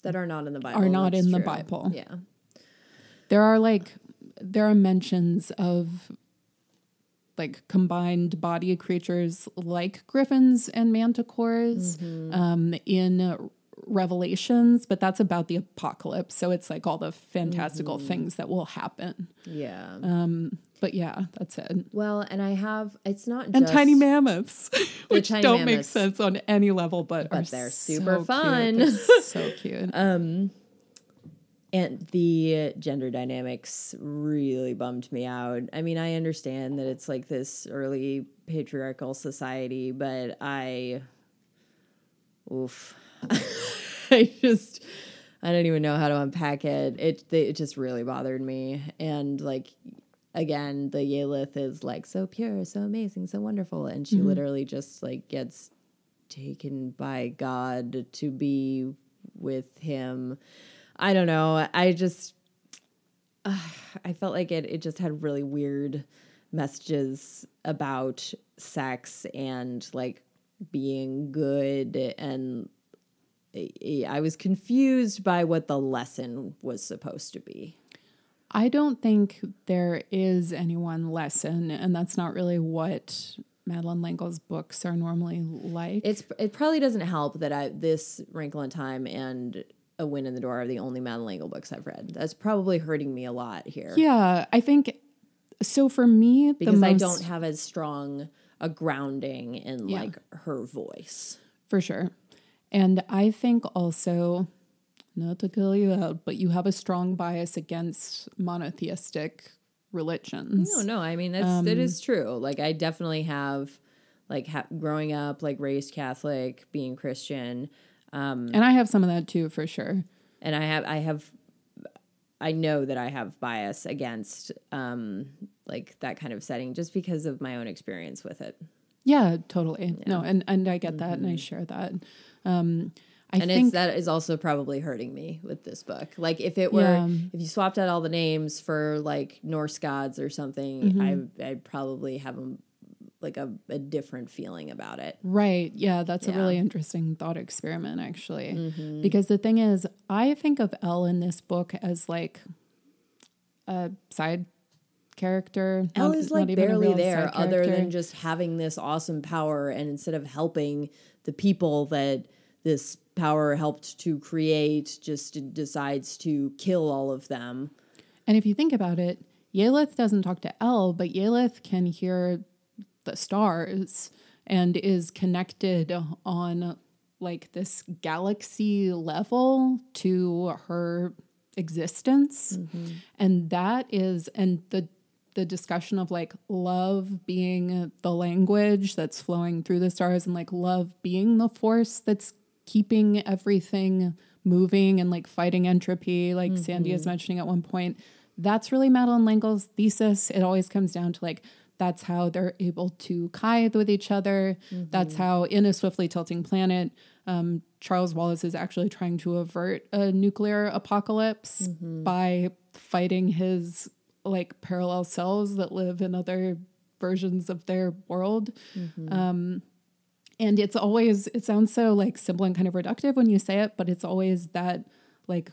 that are not in the Bible. Are not that's in the. Bible. Yeah. there are like there are mentions of like combined body creatures like griffins and manticores um, in revelations but that's about the apocalypse so it's like all the fantastical things that will happen Yeah. um, but yeah that's it well, and I have it's not and just tiny mammoths which tiny don't make sense on any level but, But are they're so super cute. fun. They're so cute um and the gender dynamics really bummed me out. I mean, I understand that it's like this early patriarchal society, but I oof. I just I don't even know how to unpack it. It it just really bothered me and like again, the Yalith is like so pure, so amazing, so wonderful and she literally just like gets taken by God to be with him. I don't know. I just uh, I felt like it it just had really weird messages about sex and like being good and I- was confused by what the lesson was supposed to be. I don't think there is any one lesson, and that's not really what Madeleine L'Engle's books are normally like. It's it probably doesn't help that I this Wrinkle in Time and A Wind in the Door are the only Madeleine L'Engle books I've read. That's probably hurting me a lot here. yeah, I think so. For me, because the I don't have as strong a grounding in Yeah. like her voice. for sure, and I think also not to kill you out, but you have a strong bias against monotheistic religions. No, no, I mean that's that um, is true. Like I definitely have like ha- growing up like raised Catholic, being Christian, um, and I have some of that too, for sure. and I have I have I know that I have bias against um like that kind of setting just because of my own experience with it. Yeah, totally. No, and and I get that, and I mm-hmm. share that. Um, I and think it's that is also probably hurting me with this book. Like if it were Yeah. if you swapped out all the names for like Norse gods or something, Mm-hmm. I I'd probably have a, like a, a different feeling about it. Right. Yeah, that's a really interesting thought experiment, actually. Mm-hmm. Because the thing is, I think of El in this book as like a side character. El not- is not like even barely there, other than just having this awesome power, and instead of helping the people that this power helped to create, just decides to kill all of them. And if you think about it, Yalith doesn't talk to El, but Yalith can hear the stars and is connected on like this galaxy level to her existence. Mm-hmm. And that is and the the discussion of like love being the language that's flowing through the stars and like love being the force that's keeping everything moving and like fighting entropy like sandy is mm-hmm. mentioning at one point that's really Madeleine L'Engle's thesis. It always comes down to like that's how they're able to kythe with each other. Mm-hmm. That's how in a swiftly tilting planet um, charles wallace is actually trying to avert a nuclear apocalypse mm-hmm. by fighting his like parallel selves that live in other versions of their world. Um, and it's always, it sounds so like simple and kind of reductive when you say it, but it's always that like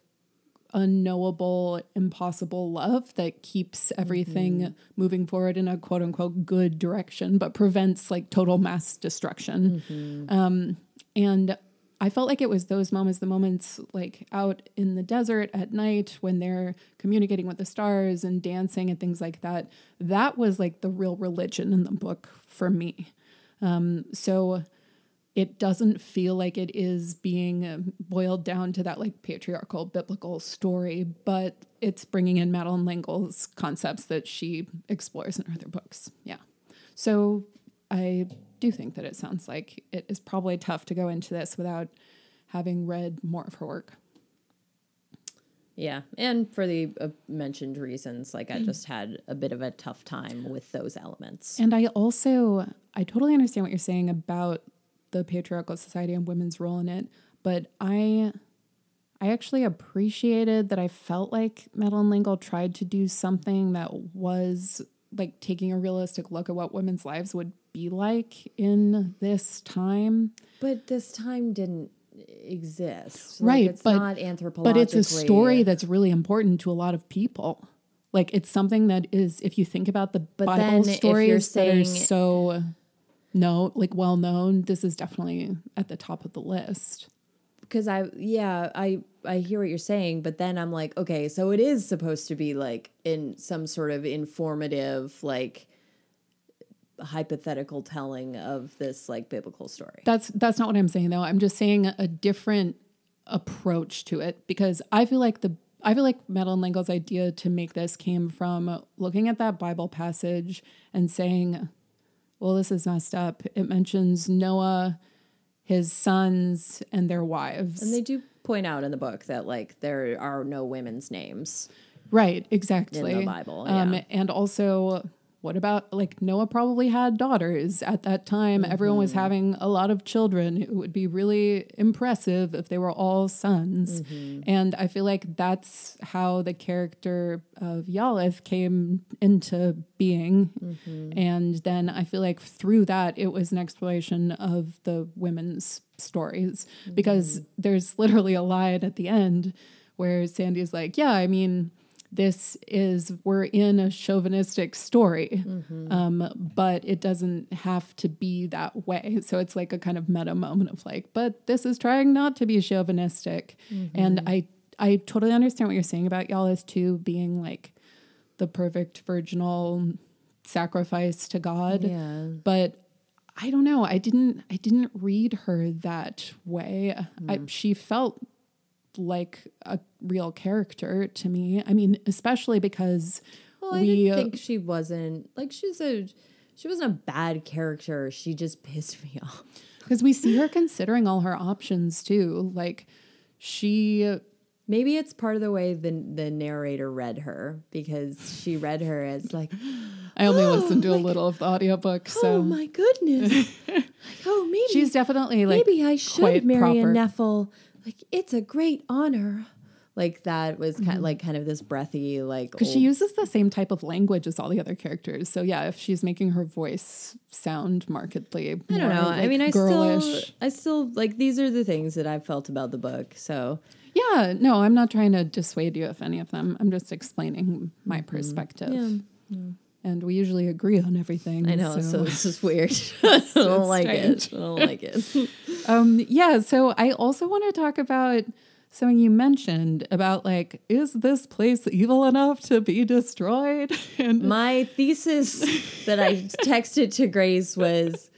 unknowable, impossible love that keeps everything moving forward in a quote unquote good direction, but prevents like total mass destruction. Um, and I felt like it was those moments, the moments like out in the desert at night when they're communicating with the stars and dancing and things like that. That was like the real religion in the book for me. Um, so it doesn't feel like it is being um, boiled down to that like patriarchal biblical story, but it's bringing in Madeleine L'Engle's concepts that she explores in her other books. Yeah. So I do think that it sounds like it is probably tough to go into this without having read more of her work. Yeah, and for the uh, mentioned reasons, like I just had a bit of a tough time with those elements. And I also I totally understand what you're saying about the patriarchal society and women's role in it, but I I actually appreciated that I felt like Madeleine L'Engle tried to do something that was like taking a realistic look at what women's lives would be like in this time. But this time didn't exist, Right, It's but-. But it's a story that's really important to a lot of people. Like it's something that is, if you think about the But Bible then if you're stories that are saying- so no, like well known, this is definitely at the top of the list. because I yeah I I hear what you're saying, but then I'm like, okay, so it is supposed to be like in some sort of informative like hypothetical telling of this like biblical story. That's that's not what I'm saying though. I'm just saying a different approach to it because I feel like the I feel like Madeleine L'Engle's idea to make this came from looking at that Bible passage and saying, well, this is messed up. It mentions Noah, his sons, and their wives. And they do point out in the book that like there are no women's names. right, exactly. In the Bible, Um, yeah. and also, what about like Noah probably had daughters at that time? Everyone Mm-hmm. was having a lot of children. It would be really impressive if they were all sons. Mm-hmm. And I feel like that's how the character of Yalith came into being. Mm-hmm. And then I feel like through that, it was an exploration of the women's stories because Mm-hmm. there's literally a line at the end where Sandy's like, Yeah, I mean, this is we're in a chauvinistic story mm-hmm. um, but it doesn't have to be that way so it's like a kind of meta moment of like but this is trying not to be chauvinistic mm-hmm. and i i totally understand what you're saying about y'all as too being like the perfect virginal sacrifice to god Yeah. but I don't know. I didn't. I didn't read her that way. I, mm. she felt like a real character to me. I mean, especially because Well, I we. didn't uh, think she wasn't like she's a she wasn't a bad character. She just pissed me off. because we see her considering all her options too. Like she Maybe it's part of the way the the narrator read her because she read her as like, I only listened to a little of the audiobook, oh so oh my goodness, like oh maybe she's definitely like maybe I should marry proper. a Nephil. Like it's a great honor. Like that was Mm-hmm. kind of like kind of this breathy like because she uses the same type of language as all the other characters. So yeah, if she's making her voice sound markedly, I don't know. I mean, I girlish. still, I still like these are the things that I've felt about the book. So Yeah, no, I'm not trying to dissuade you of any of them. I'm just explaining my Mm-hmm. perspective. And we usually agree on everything. I know, so, So, this is weird. I don't like it. I don't like it. um, yeah, so I also want to talk about something you mentioned about like, is this place evil enough to be destroyed? And My thesis that I texted to Grace was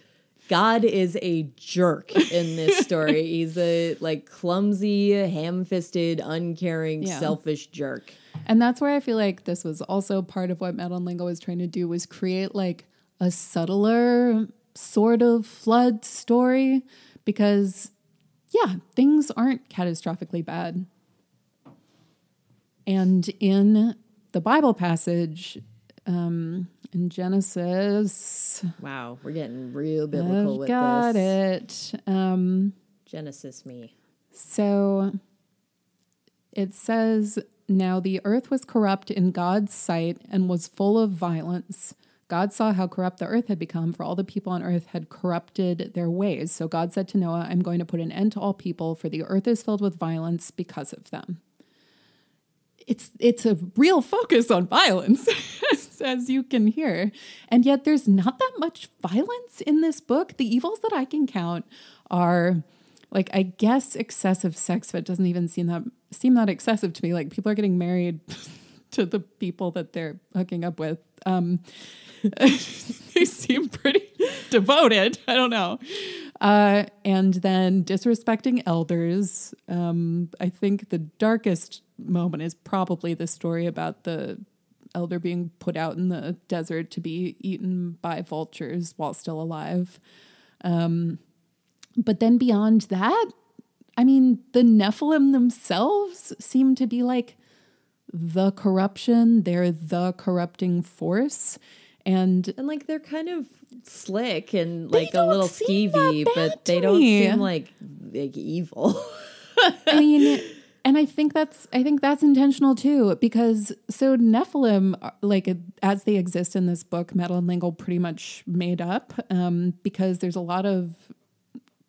God is a jerk in this story. He's a like clumsy, ham-fisted, uncaring, Yeah. selfish jerk. And that's where I feel like this was also part of what Madeleine L'Engle was trying to do was create like a subtler sort of flood story because yeah, things aren't catastrophically bad. And in the Bible passage, um, in Genesis, Wow, we're getting real biblical I've with got this. it. Um, Genesis me. So it says Now the earth was corrupt in God's sight and was full of violence. God saw how corrupt the earth had become, for all the people on earth had corrupted their ways. So God said to Noah, I'm going to put an end to all people, for the earth is filled with violence because of them. It's it's a real focus on violence, as you can hear. And yet there's not that much violence in this book. The evils that I can count are like I guess excessive sex, but it doesn't even seem that seem that excessive to me. Like people are getting married to the people that they're hooking up with. Um, they seem pretty devoted. I don't know. Uh, and then disrespecting elders. Um, I think the darkest moment is probably the story about the elder being put out in the desert to be eaten by vultures while still alive. Um, but then beyond that, I mean, the Nephilim themselves seem to be like the corruption, they're the corrupting force. And And like they're kind of slick and like a little skeevy, but they don't me. seem like like evil. I mean, and I think that's I think that's intentional too because so Nephilim like as they exist in this book, Madeleine L'Engle pretty much made up um, because there's a lot of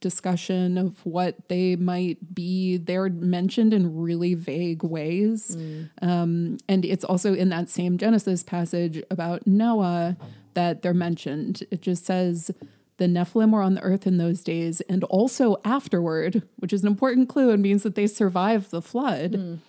discussion of what they might be. They're mentioned in really vague ways, um, and it's also in that same Genesis passage about Noah that they're mentioned. It just says. The Nephilim were on the earth in those days and also afterward, which is an important clue and means that they survived the flood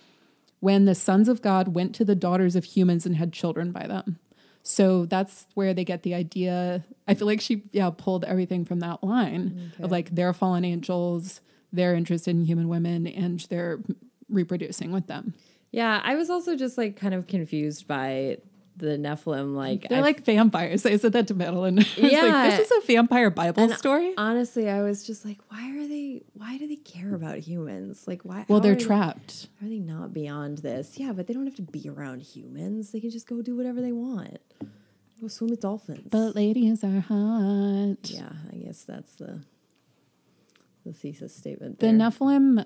when the sons of God went to the daughters of humans and had children by them. So that's where they get the idea. I feel like she yeah pulled everything from that line of like they're fallen angels, they're interested in human women, and they're reproducing with them. yeah, I was also just like kind of confused by the Nephilim. Like They're I- like vampires. I said that to Madeline. Yeah. like, this is a vampire Bible And story. honestly, I was just like, why are they? Why do they care about humans? Like, why? Well, they're are trapped. How are they not beyond this? Yeah, but they don't have to be around humans. They can just go do whatever they want. Go swim with dolphins. But ladies are hot. yeah, I guess that's the the thesis statement. The Nephilim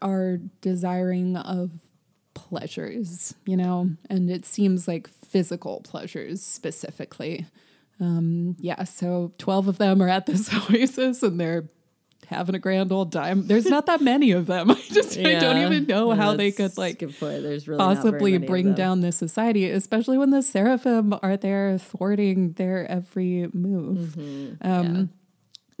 are desiring of pleasures, you know, and it seems like physical pleasures specifically. Um, yeah, so 12 of them are at this oasis and they're having a grand old time. There's not that many of them. I just I don't even know how they could like. There's really possibly bring down this society, especially when the seraphim are there thwarting their every move. Mm-hmm. Um,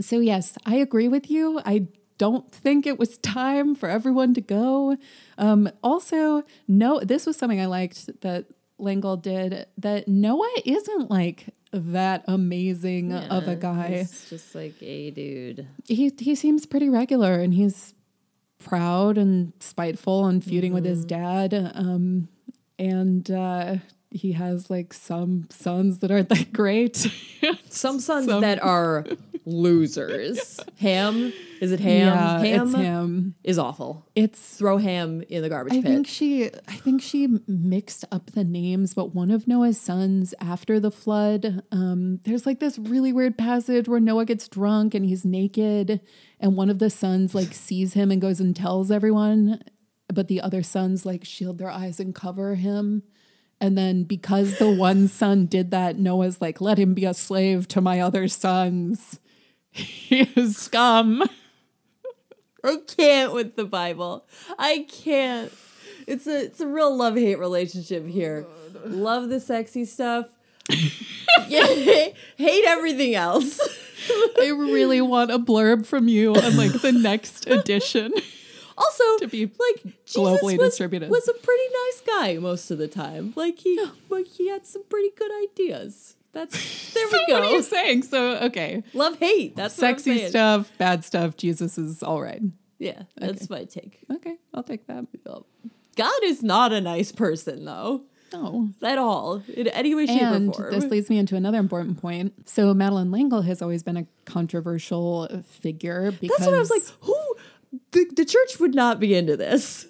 So, yes, I agree with you. I don't think it was time for everyone to go. Um, also, no, this was something I liked that L'Engle did that Noah isn't like that amazing of a guy. He's just like a dude. He he seems pretty regular and he's proud and spiteful and feuding with his dad. Um, and uh, he has like some sons that aren't that great. Some sons Some- that are losers. Ham is it Ham? Yeah, ham it's him. is awful. It's Throw Ham in the garbage I pit. think she I think she mixed up the names, but one of Noah's sons after the flood, um, there's like this really weird passage where Noah gets drunk and he's naked, and one of the sons like sees him and goes and tells everyone, but the other sons like shield their eyes and cover him. And then because the one son did that, Noah's like, let him be a slave to my other sons. He is scum. I can't with the Bible. I can't. It's a it's a real love hate relationship here. Love the sexy stuff. yeah, hate everything else. I really want a blurb from you on like the next edition. Also, To be like Jesus was, distributed. was a pretty nice guy most of the time. Like he like he had some pretty good ideas. That's there we So What are go. you saying? So okay, Love hate. That's what I'm sexy stuff, bad stuff. Jesus is all right. Yeah, that's my take. Okay, I'll take that. God is not a nice person though. No. At all. In any way, shape, And or form. this leads me into another important point. So Madeleine L'Engle has always been a controversial figure because That's what I was like. Who? The, the church would not be into this.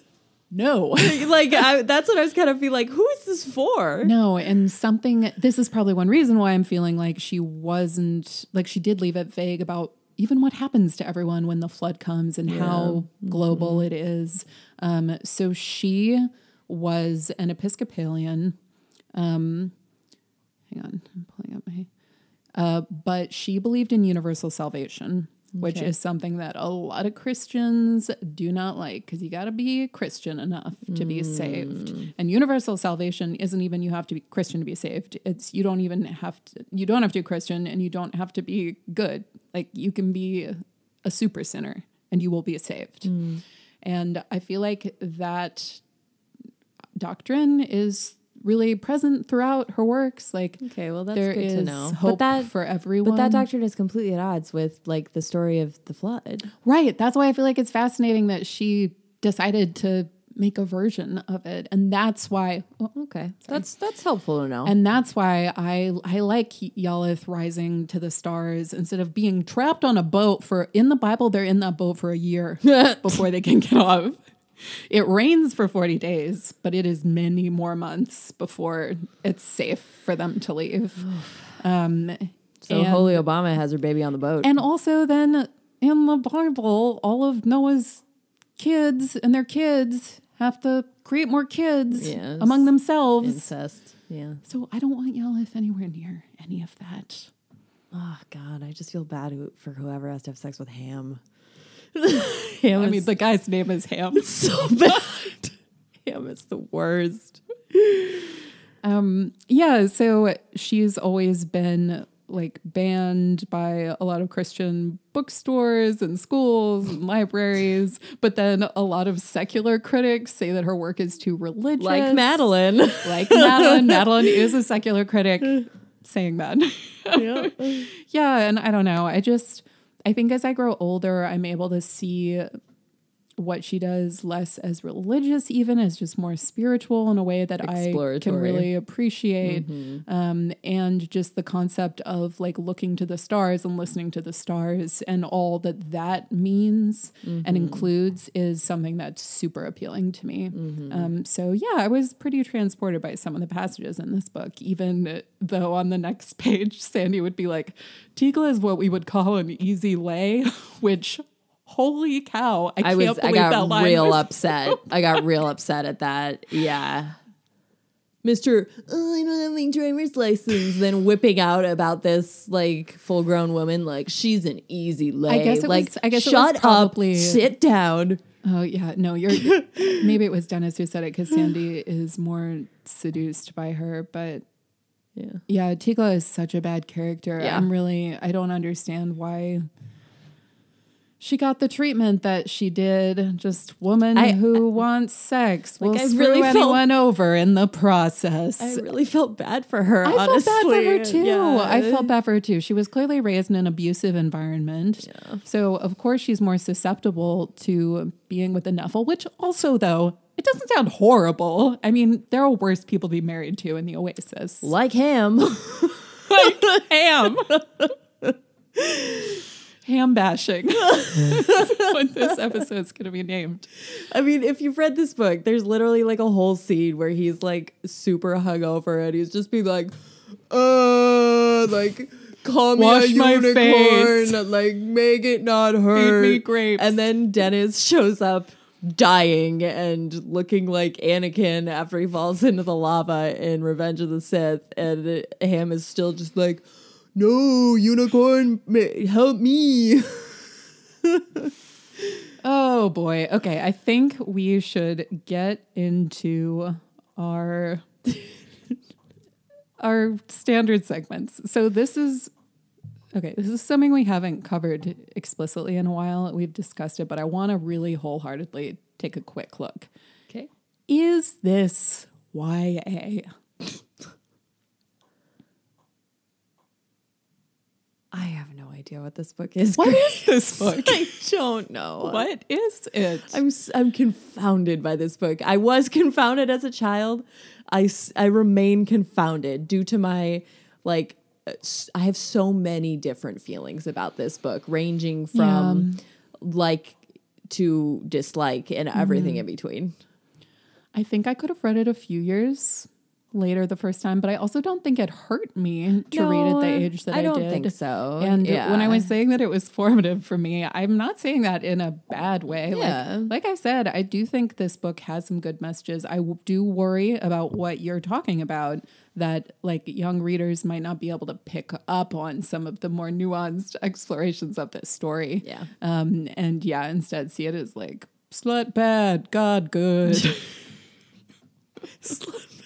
No. like I, that's what I was kind of feeling like. Who is this for? No, and something this is probably one reason why I'm feeling like she wasn't like she did leave it vague about even what happens to everyone when the flood comes and how global it is. Um, so she was an Episcopalian. Um, hang on, I'm pulling up my. Uh, but she believed in universal salvation, which Okay. is something that a lot of Christians do not like because you got to be Christian enough to be saved. Mm. And universal salvation isn't even you have to be Christian to be saved. It's you don't even have to you don't have to be Christian and you don't have to be good. Like you can be a super sinner and you will be saved. Mm. And I feel like that doctrine is really present throughout her works. Like Okay, well that's there good is to know. hope but that for everyone. but that doctrine is completely at odds with like the story of the flood. Right. That's why I feel like it's fascinating that she decided to make a version of it. And that's why oh, Okay, that's that's helpful to know. and that's why I I like Yalith rising to the stars instead of being trapped on a boat for in the Bible they're in that boat for a year before they can get off. It rains for 40 days, but it is many more months before it's safe for them to leave. Um so and- Holy Obama has her baby on the boat. and also, then in the Bible, all of Noah's kids and their kids have to create more kids Yes. among themselves. incest. Yeah. So I don't want Yalith anywhere near any of that. Oh God, I just feel bad for whoever has to have sex with Ham. Ham I is mean, the guy's name is Ham. so bad. Ham is the worst. Um, yeah, so she's always been like banned by a lot of Christian bookstores and schools and libraries, but then a lot of secular critics say that her work is too religious. Like Madeline. like Madeline. Madeline is a secular critic saying that. yeah. yeah, and I don't know. I just I think as I grow older, I'm able to see what she does less as religious, even as just more spiritual in a way that I can really appreciate. Um, and just the concept of like looking to the stars and listening to the stars and all that that means and includes is something that's super appealing to me. Um, so yeah, I was pretty transported by some of the passages in this book, even though on the next page, Sandy would be like, Tiglah is what we would call an easy lay, which holy cow, I, I can't was I believe that got line real was- upset. I got real upset at that. Yeah. Mr. Oh, I don't have my driver's license. Then whipping out about this like full grown woman, like she's an easy lay. I guess it like, was- I guess it was shut probably- up, sit down. Oh yeah, no, you're maybe it was Dennis who said it because Sandy is more seduced by her, but Yeah. yeah, Tiglah is such a bad character. Yeah. I'm really I don't understand why she got the treatment that she did. Just woman I- who wants sex will I screw really felt- anyone over in the process. I really felt bad for her. I honestly. felt bad for her too. Yeah. I felt bad for her too. She was clearly raised in an abusive environment. So of course she's more susceptible to being with a Nephil, which also though, it doesn't sound horrible. I mean, there are worse people to be married to in the Oasis. like him. like ham. ham bashing. what this episode's gonna be named. I mean, if you've read this book, there's literally like a whole scene where he's like super hungover and he's just being like, uh, like, call me Wash a my unicorn, face. like, make it not hurt. Feed me grapes. And then Dennis shows up dying and looking like Anakin after he falls into the lava in Revenge of the Sith. And Ham is still just like, no, unicorn, ma- help me. Oh boy. Okay, I think we should get into our our standard segments. So this is okay, this is something we haven't covered explicitly in a while. We've discussed it, but I want to really wholeheartedly take a quick look. Okay. Is this YA? I have no idea what this book is. What is this book? I don't know. What is it? I'm I'm confounded by this book. I was confounded as a child. I I remain confounded due to my like uh, I have so many different feelings about this book ranging from like to dislike and everything mm-hmm. in between. I think I could have read it a few years later the first time, but I also don't think it hurt me to read at the age that I, did. I don't did. think so. And yeah. when I was saying that it was formative for me, I'm not saying that in a bad way. Yeah. Like, like I said, I do think this book has some good messages. I w- do worry about what you're talking about, that like young readers might not be able to pick up on some of the more nuanced explorations of this story. Yeah. Um, and yeah, instead see it as like slut bad, God good. I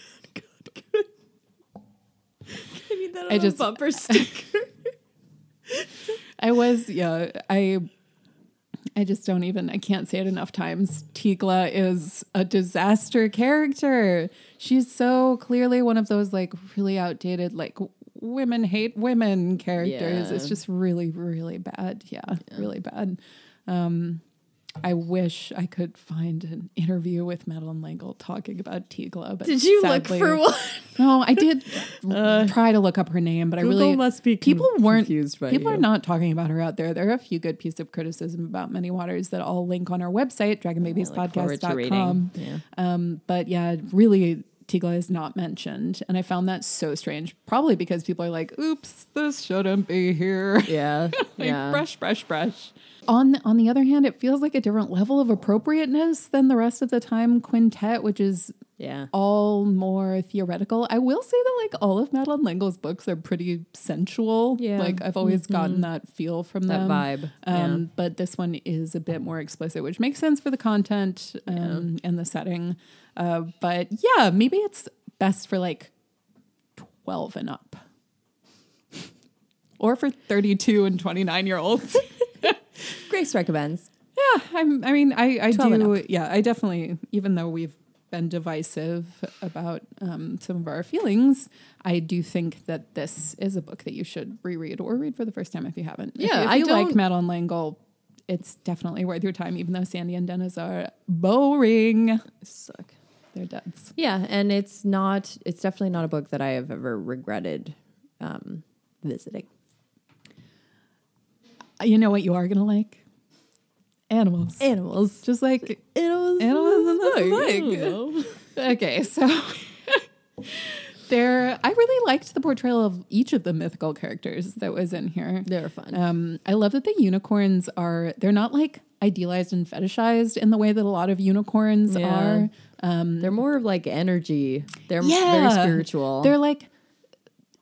need that on I a just- bumper sticker. I was, yeah, I I just don't even I can't say it enough times. Tiglah is a disaster character. She's so clearly one of those like really outdated like women hate women characters. Yeah. It's just really really bad. Yeah, really bad. Um I wish I could find an interview with Madeleine L'Engle talking about Tiglah, but Did you sadly- look for one? No, I did try to look up her name, but I really must be people con- weren't confused by people you. are not talking about her out there. There are a few good pieces of criticism about Many Waters that I'll link on our website, look forward to dragonbabiespodcast.com. Yeah. Um, but yeah, really Tiglah is not mentioned. And I found that so strange. Probably because people are like, oops, this shouldn't be here. Yeah. like yeah. brush, brush, brush. On on the other hand, it feels like a different level of appropriateness than the rest of the time quintet, which is Yeah. all more theoretical. I will say that like all of Madeleine L'Engle's books are pretty sensual. Yeah. Like I've always gotten that feel from That them. vibe. Um, yeah. but this one is a bit more explicit, which makes sense for the content um, and the setting. Uh, but yeah, maybe it's best for like 12 and up. or for 32 and 29 year olds. Grace recommends. Yeah, I'm, I mean, I, I do. Yeah, I definitely, even though we've been divisive about um, some of our feelings, I do think that this is a book that you should reread or read for the first time if you haven't. If Yeah, you- if I like Madeleine L'Engle, it's definitely worth your time, even though Sandy and Dennis are boring. Suck. They're duds. Yeah, and it's not. It's definitely not a book that I have ever regretted um, visiting. You know what you are to like? Animals. Animals. Just like Animals. Animals in this I book. don't know. Okay, so there I really liked the portrayal of each of the mythical characters that was in here. They were fun. Um, I love that the unicorns are they're not like idealized and fetishized in the way that a lot of unicorns Yeah. are. They're more of like energy. They're Yeah. very spiritual. They're like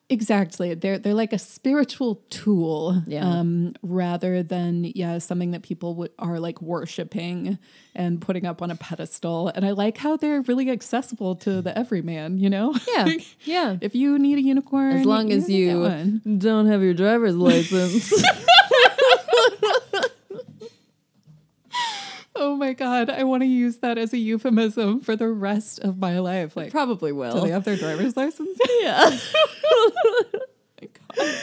exactly they're they're like a spiritual tool Yeah. um rather than yeah something that people would are like worshiping and putting up on a pedestal and i like how they're really accessible to the everyman you know yeah, yeah. if you need a unicorn As long as you don't have your driver's license. oh my god i want to use that as a euphemism for the rest of my life like Probably will. do they have their driver's license yeah. Oh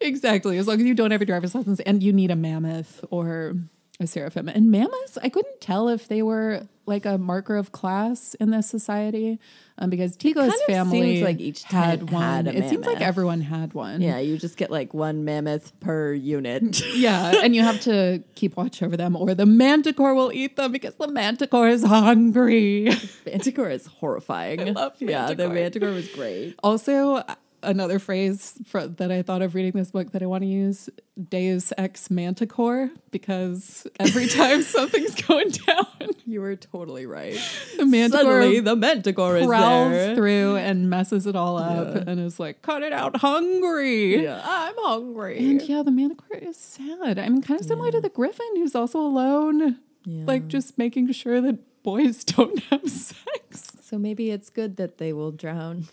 exactly. As long as you don't have a driver's license and you need a mammoth or a seraphim. And mammoths, I couldn't tell if they were like a marker of class in this society um, because Tico's family seems like each had one. had it seems like everyone had one. Yeah, you just get like one mammoth per unit. Yeah, and you have to keep watch over them, or the manticore will eat them because the manticore is hungry. Manticore is horrifying. I love Yeah, the Manticore. Manticore was great. Also, another phrase for, that I thought of reading this book that I want to use: Deus ex manticore, because every time something's going down, You were totally right. the manticore Suddenly, the Manticore is there. through and messes it all up, and is like, "Cut it out, hungry." Yeah, I'm hungry. And yeah, the manticore is sad. I mean, kind of similar to the griffin, who's also alone, Yeah. like just making sure that boys don't have sex. so maybe it's good that they will drown.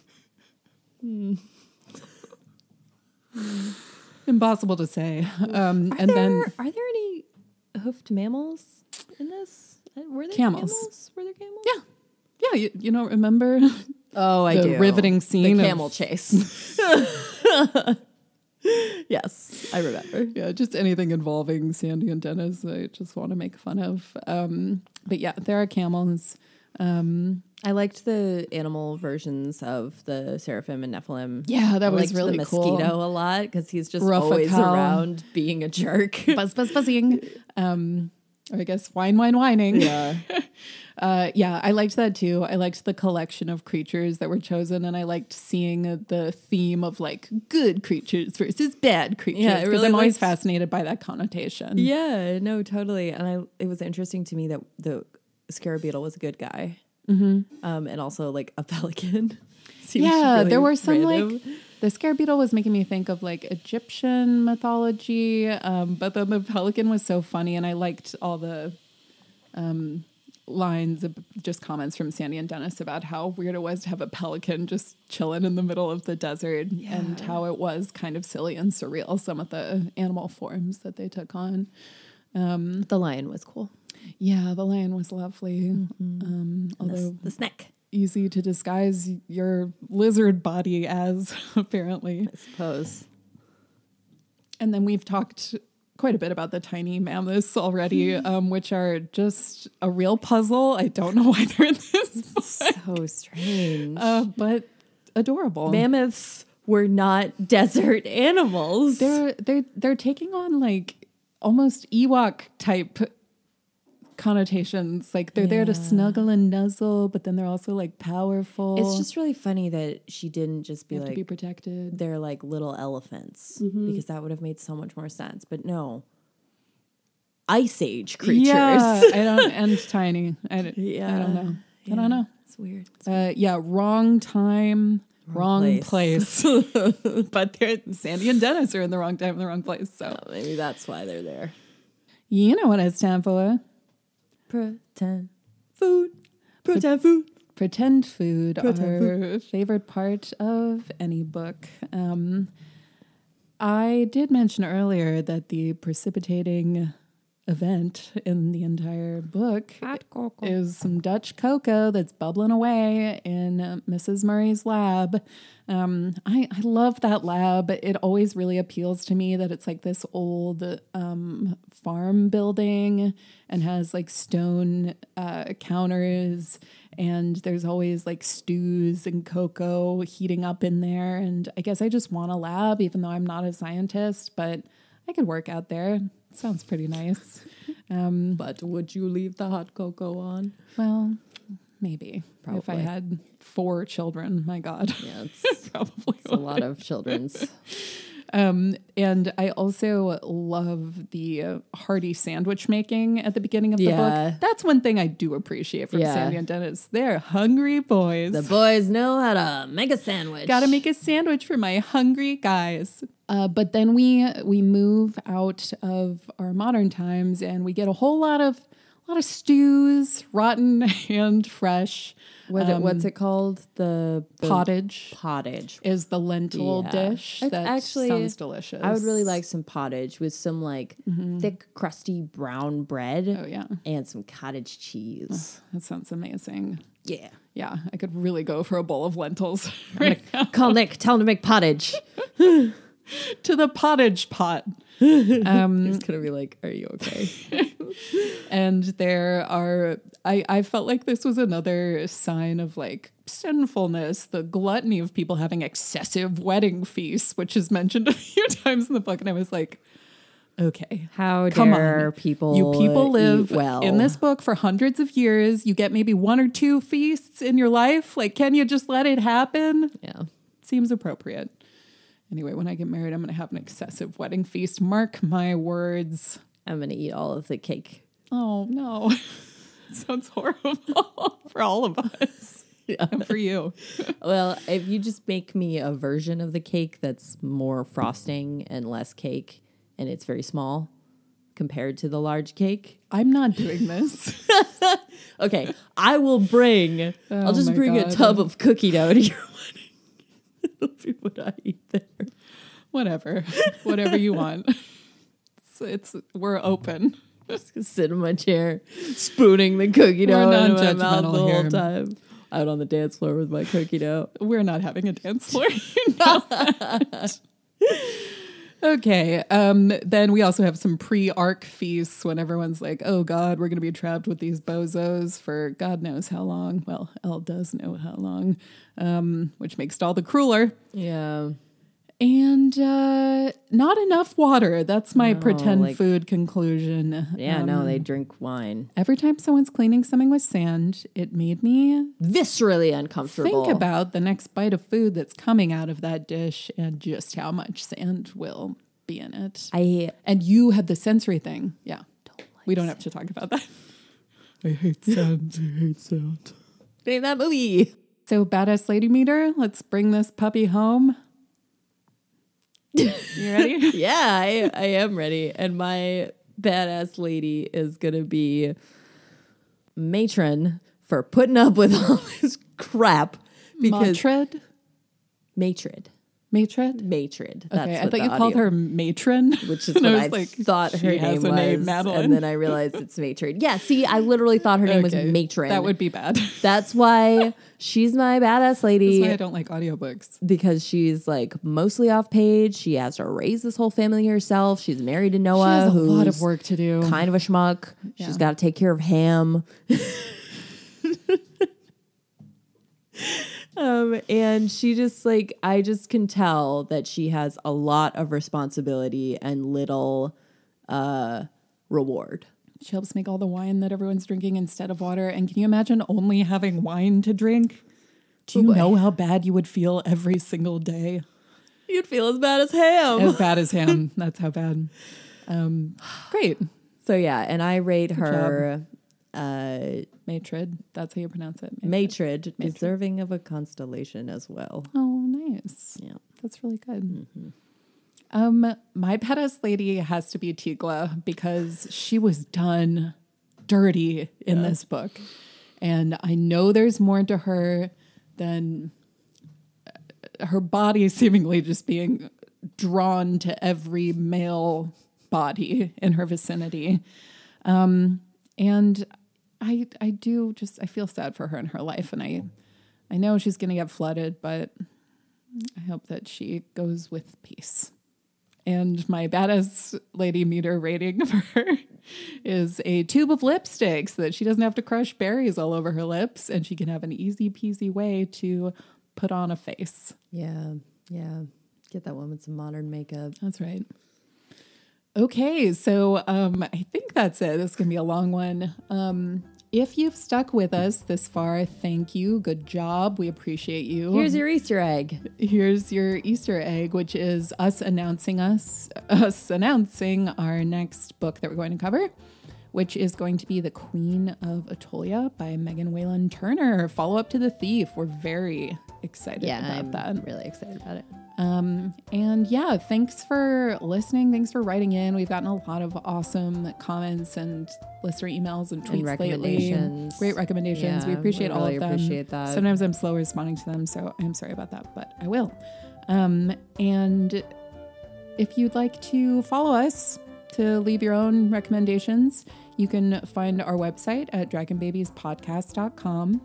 Hmm. Impossible to say. Um, and there, then are there any hoofed mammals in this? Uh, Were there Camels. Were there camels? Yeah. Yeah, you, you don't remember Oh, I the do. riveting scene the of- camel chase. yes, I remember. yeah, just anything involving Sandy and Dennis. I just want to make fun of. Um, but yeah, there are camels. Um, I liked the animal versions of the seraphim and Nephilim. yeah, that I was really the cool. mosquito a lot because he's just Ruffa always around being a jerk. Buzz, buzz, buzzing. Um, or I guess whine, whine, whining. yeah, Uh, yeah, I liked that too. I liked the collection of creatures that were chosen, and I liked seeing the theme of like good creatures versus bad creatures. Yeah, because really I'm always fascinated by that connotation. Yeah, no, totally. And I, it was interesting to me that the scarab beetle was a good guy, um, and also like a pelican. Yeah, really there were some random. like the scarab beetle was making me think of like Egyptian mythology, um, but then the pelican was so funny, and I liked all the um, lines of just comments from Sandy and Dennis about how weird it was to have a pelican just chilling in the middle of the desert, and how it was kind of silly and surreal some of the animal forms that they took on. the lion was cool. Yeah, the lion was lovely, um, And the, although the snake, easy to disguise your lizard body as apparently. I suppose. And then we've talked quite a bit about the tiny mammoths already, um, which are just a real puzzle. I don't know why they're in this, So strange. uh, but adorable. Mammoths were not desert animals. they're they're they're taking on like almost Ewok type connotations. Like they're there to snuggle and nuzzle, but then they're also like powerful. it's just really funny that she didn't just be have like to be protected. they're like little elephants because that would have made so much more sense. But no, ice age creatures. Yeah, I don't and tiny. I, don't- I don't know. I don't know. It's weird. Uh, yeah, wrong time, wrong, place. but they're, Sandy and Dennis are in the wrong time, in the wrong place. So Maybe that's why they're there. you know what it's time for? Pretend food. Pretend food. Pretend food, Pretend our favorite part of any book. Um, I did mention earlier that the precipitating event in the entire book is some Dutch cocoa that's bubbling away in uh, Mrs. Murray's lab. Um, I, I love that lab. It always really appeals to me that it's like this old um, farm building and has like stone uh, counters. And there's always like stews and cocoa heating up in there. And I guess I just want a lab, even though I'm not a scientist, but I could work out there. Sounds pretty nice. Um, But would you leave the hot cocoa on? well, maybe if I had four children. My God, Yeah, it's, probably it's a lot of children's. Um, and I also love the hearty sandwich making at the beginning of the Yeah. book. That's one thing I do appreciate from Yeah. Sandy and Dennis. They're hungry boys. The boys know how to make a sandwich. Got to make a sandwich for my hungry guys. Uh, but then we we move out of our modern times and we get a whole lot of a lot of stews, rotten and fresh. What, Um, what's it called? The, the pottage Pottage. is the lentil Yeah. dish. That actually, sounds delicious. I would really like some pottage with some like thick, crusty brown bread Mm-hmm. Oh yeah, and some cottage cheese. that sounds amazing. yeah. Yeah, I could really go for a bowl of lentils right. Call Nick. Tell him to make pottage. to the pottage pot. Um, He's gonna be like, "Are you okay?" and there are I, I felt like this was another sign of like sinfulness the gluttony of people having excessive wedding feasts which is mentioned a few times in the book and i was like okay How come dare on people? you people live well in this book for hundreds of years you get maybe one or two feasts in your life like can you just let it happen Yeah. seems appropriate anyway when i get married i'm going to have an excessive wedding feast mark my words I'm gonna eat all of the cake. Oh no. Sounds horrible for all of us. And for you. Well, if you just make me a version of the cake that's more frosting and less cake, and it's very small compared to the large cake. I'm not doing this. Okay, I will bring. I'll Oh just my bring a tub of cookie dough to your wedding. Be what I eat there. Whatever. Whatever you want. It's, it's we're open. Just gonna sit in my chair, spooning the cookie dough into my mouth the whole here. time. Out on the dance floor with my cookie dough. We're not having a dance floor. You know. Okay. Um, then we also have some pre-arc feasts when everyone's like, "Oh God, we're going to be trapped with these bozos for God knows how long." Well, El does know how long, um, which makes it all the crueler. Yeah. And uh, not enough water. That's my No, pretend like- food conclusion. Yeah, no, Um, they drink wine. Every time someone's cleaning something with sand, it made me Viscerally uncomfortable. think about the next bite of food that's coming out of that dish and just how much sand will be in it. I and you had the sensory thing. Yeah. we don't have to talk about that. I hate sand. I hate sand. name that movie. So, badass lady meter, let's bring this puppy home. You ready? Yeah, I, I am ready. And my badass lady is gonna be matron for putting up with all this crap because Matred? matrid. Matred? Matrid. That's Okay, I thought you called her matron. which is what I, was like, thought her name was. name, Madeline. And then I realized it's matron. Yeah, see, I literally thought her name was matron. That would be bad. That's why she's my badass That's lady. why I don't like audiobooks. because she's like mostly off page. She has to raise this whole family herself. She's married to She Noah, has a lot of work to do. kind of a schmuck. Yeah. She's got to take care of Ham. Um, and she just like I just can tell that she has a lot of responsibility and little uh reward. She helps make all the wine that everyone's drinking instead of water. And can you imagine only having wine to drink? Do you boy. know how bad you would feel every single day? You'd feel as bad as Ham. As bad as him. That's how bad. Um, great. so yeah, and I rate her uh Matrid. That's how you pronounce it. matrid, deserving of a constellation as well. Oh, nice. Yeah. That's really good. Um, my badass lady has to be Tiglah because she was done dirty in this book. And I know there's more to her than uh, her body seemingly just being drawn to every male body in her vicinity. Um, and I I do just I feel sad for her in her life and I I know she's gonna get flooded, but I hope that she goes with peace. And my badass lady meter rating for her is a tube of lipstick so that she doesn't have to crush berries all over her lips and she can have an easy peasy way to put on a face. Yeah, yeah. Get that woman some modern makeup. That's right. Okay, so um, I think that's it. This is going to be a long one. Um, if you've stuck with us this far, thank you. Good job. We appreciate you. Here's your Easter egg. Here's your Easter egg, which is us announcing us us announcing our next book that we're going to cover, which is going to be The Queen of Attolia by Megan Whalen Turner. Follow up to the thief. We're very excited Yeah, about I'm that. really excited about it. Um, and yeah, thanks for listening. Thanks for writing in. We've gotten a lot of awesome comments and listener emails and tweets lately. recommendations. Great recommendations. we appreciate we all of them. appreciate that. Sometimes I'm slow responding to them, so I'm sorry about that, but I will. Um, and if you'd like to follow us to leave your own recommendations, you can find our website at dragonbabiespodcast.com,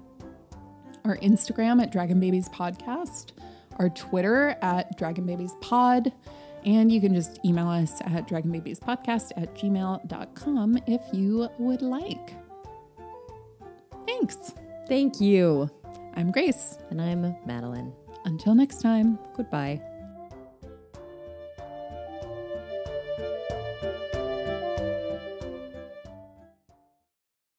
our Instagram at dragonbabiespodcast, our Twitter at Dragon Babies Pod. and you can just email us at dragonbabiespodcast at gmail.com if you would like. Thanks. Thank you. I'm Grace. And I'm Madeline. Until next time. Goodbye.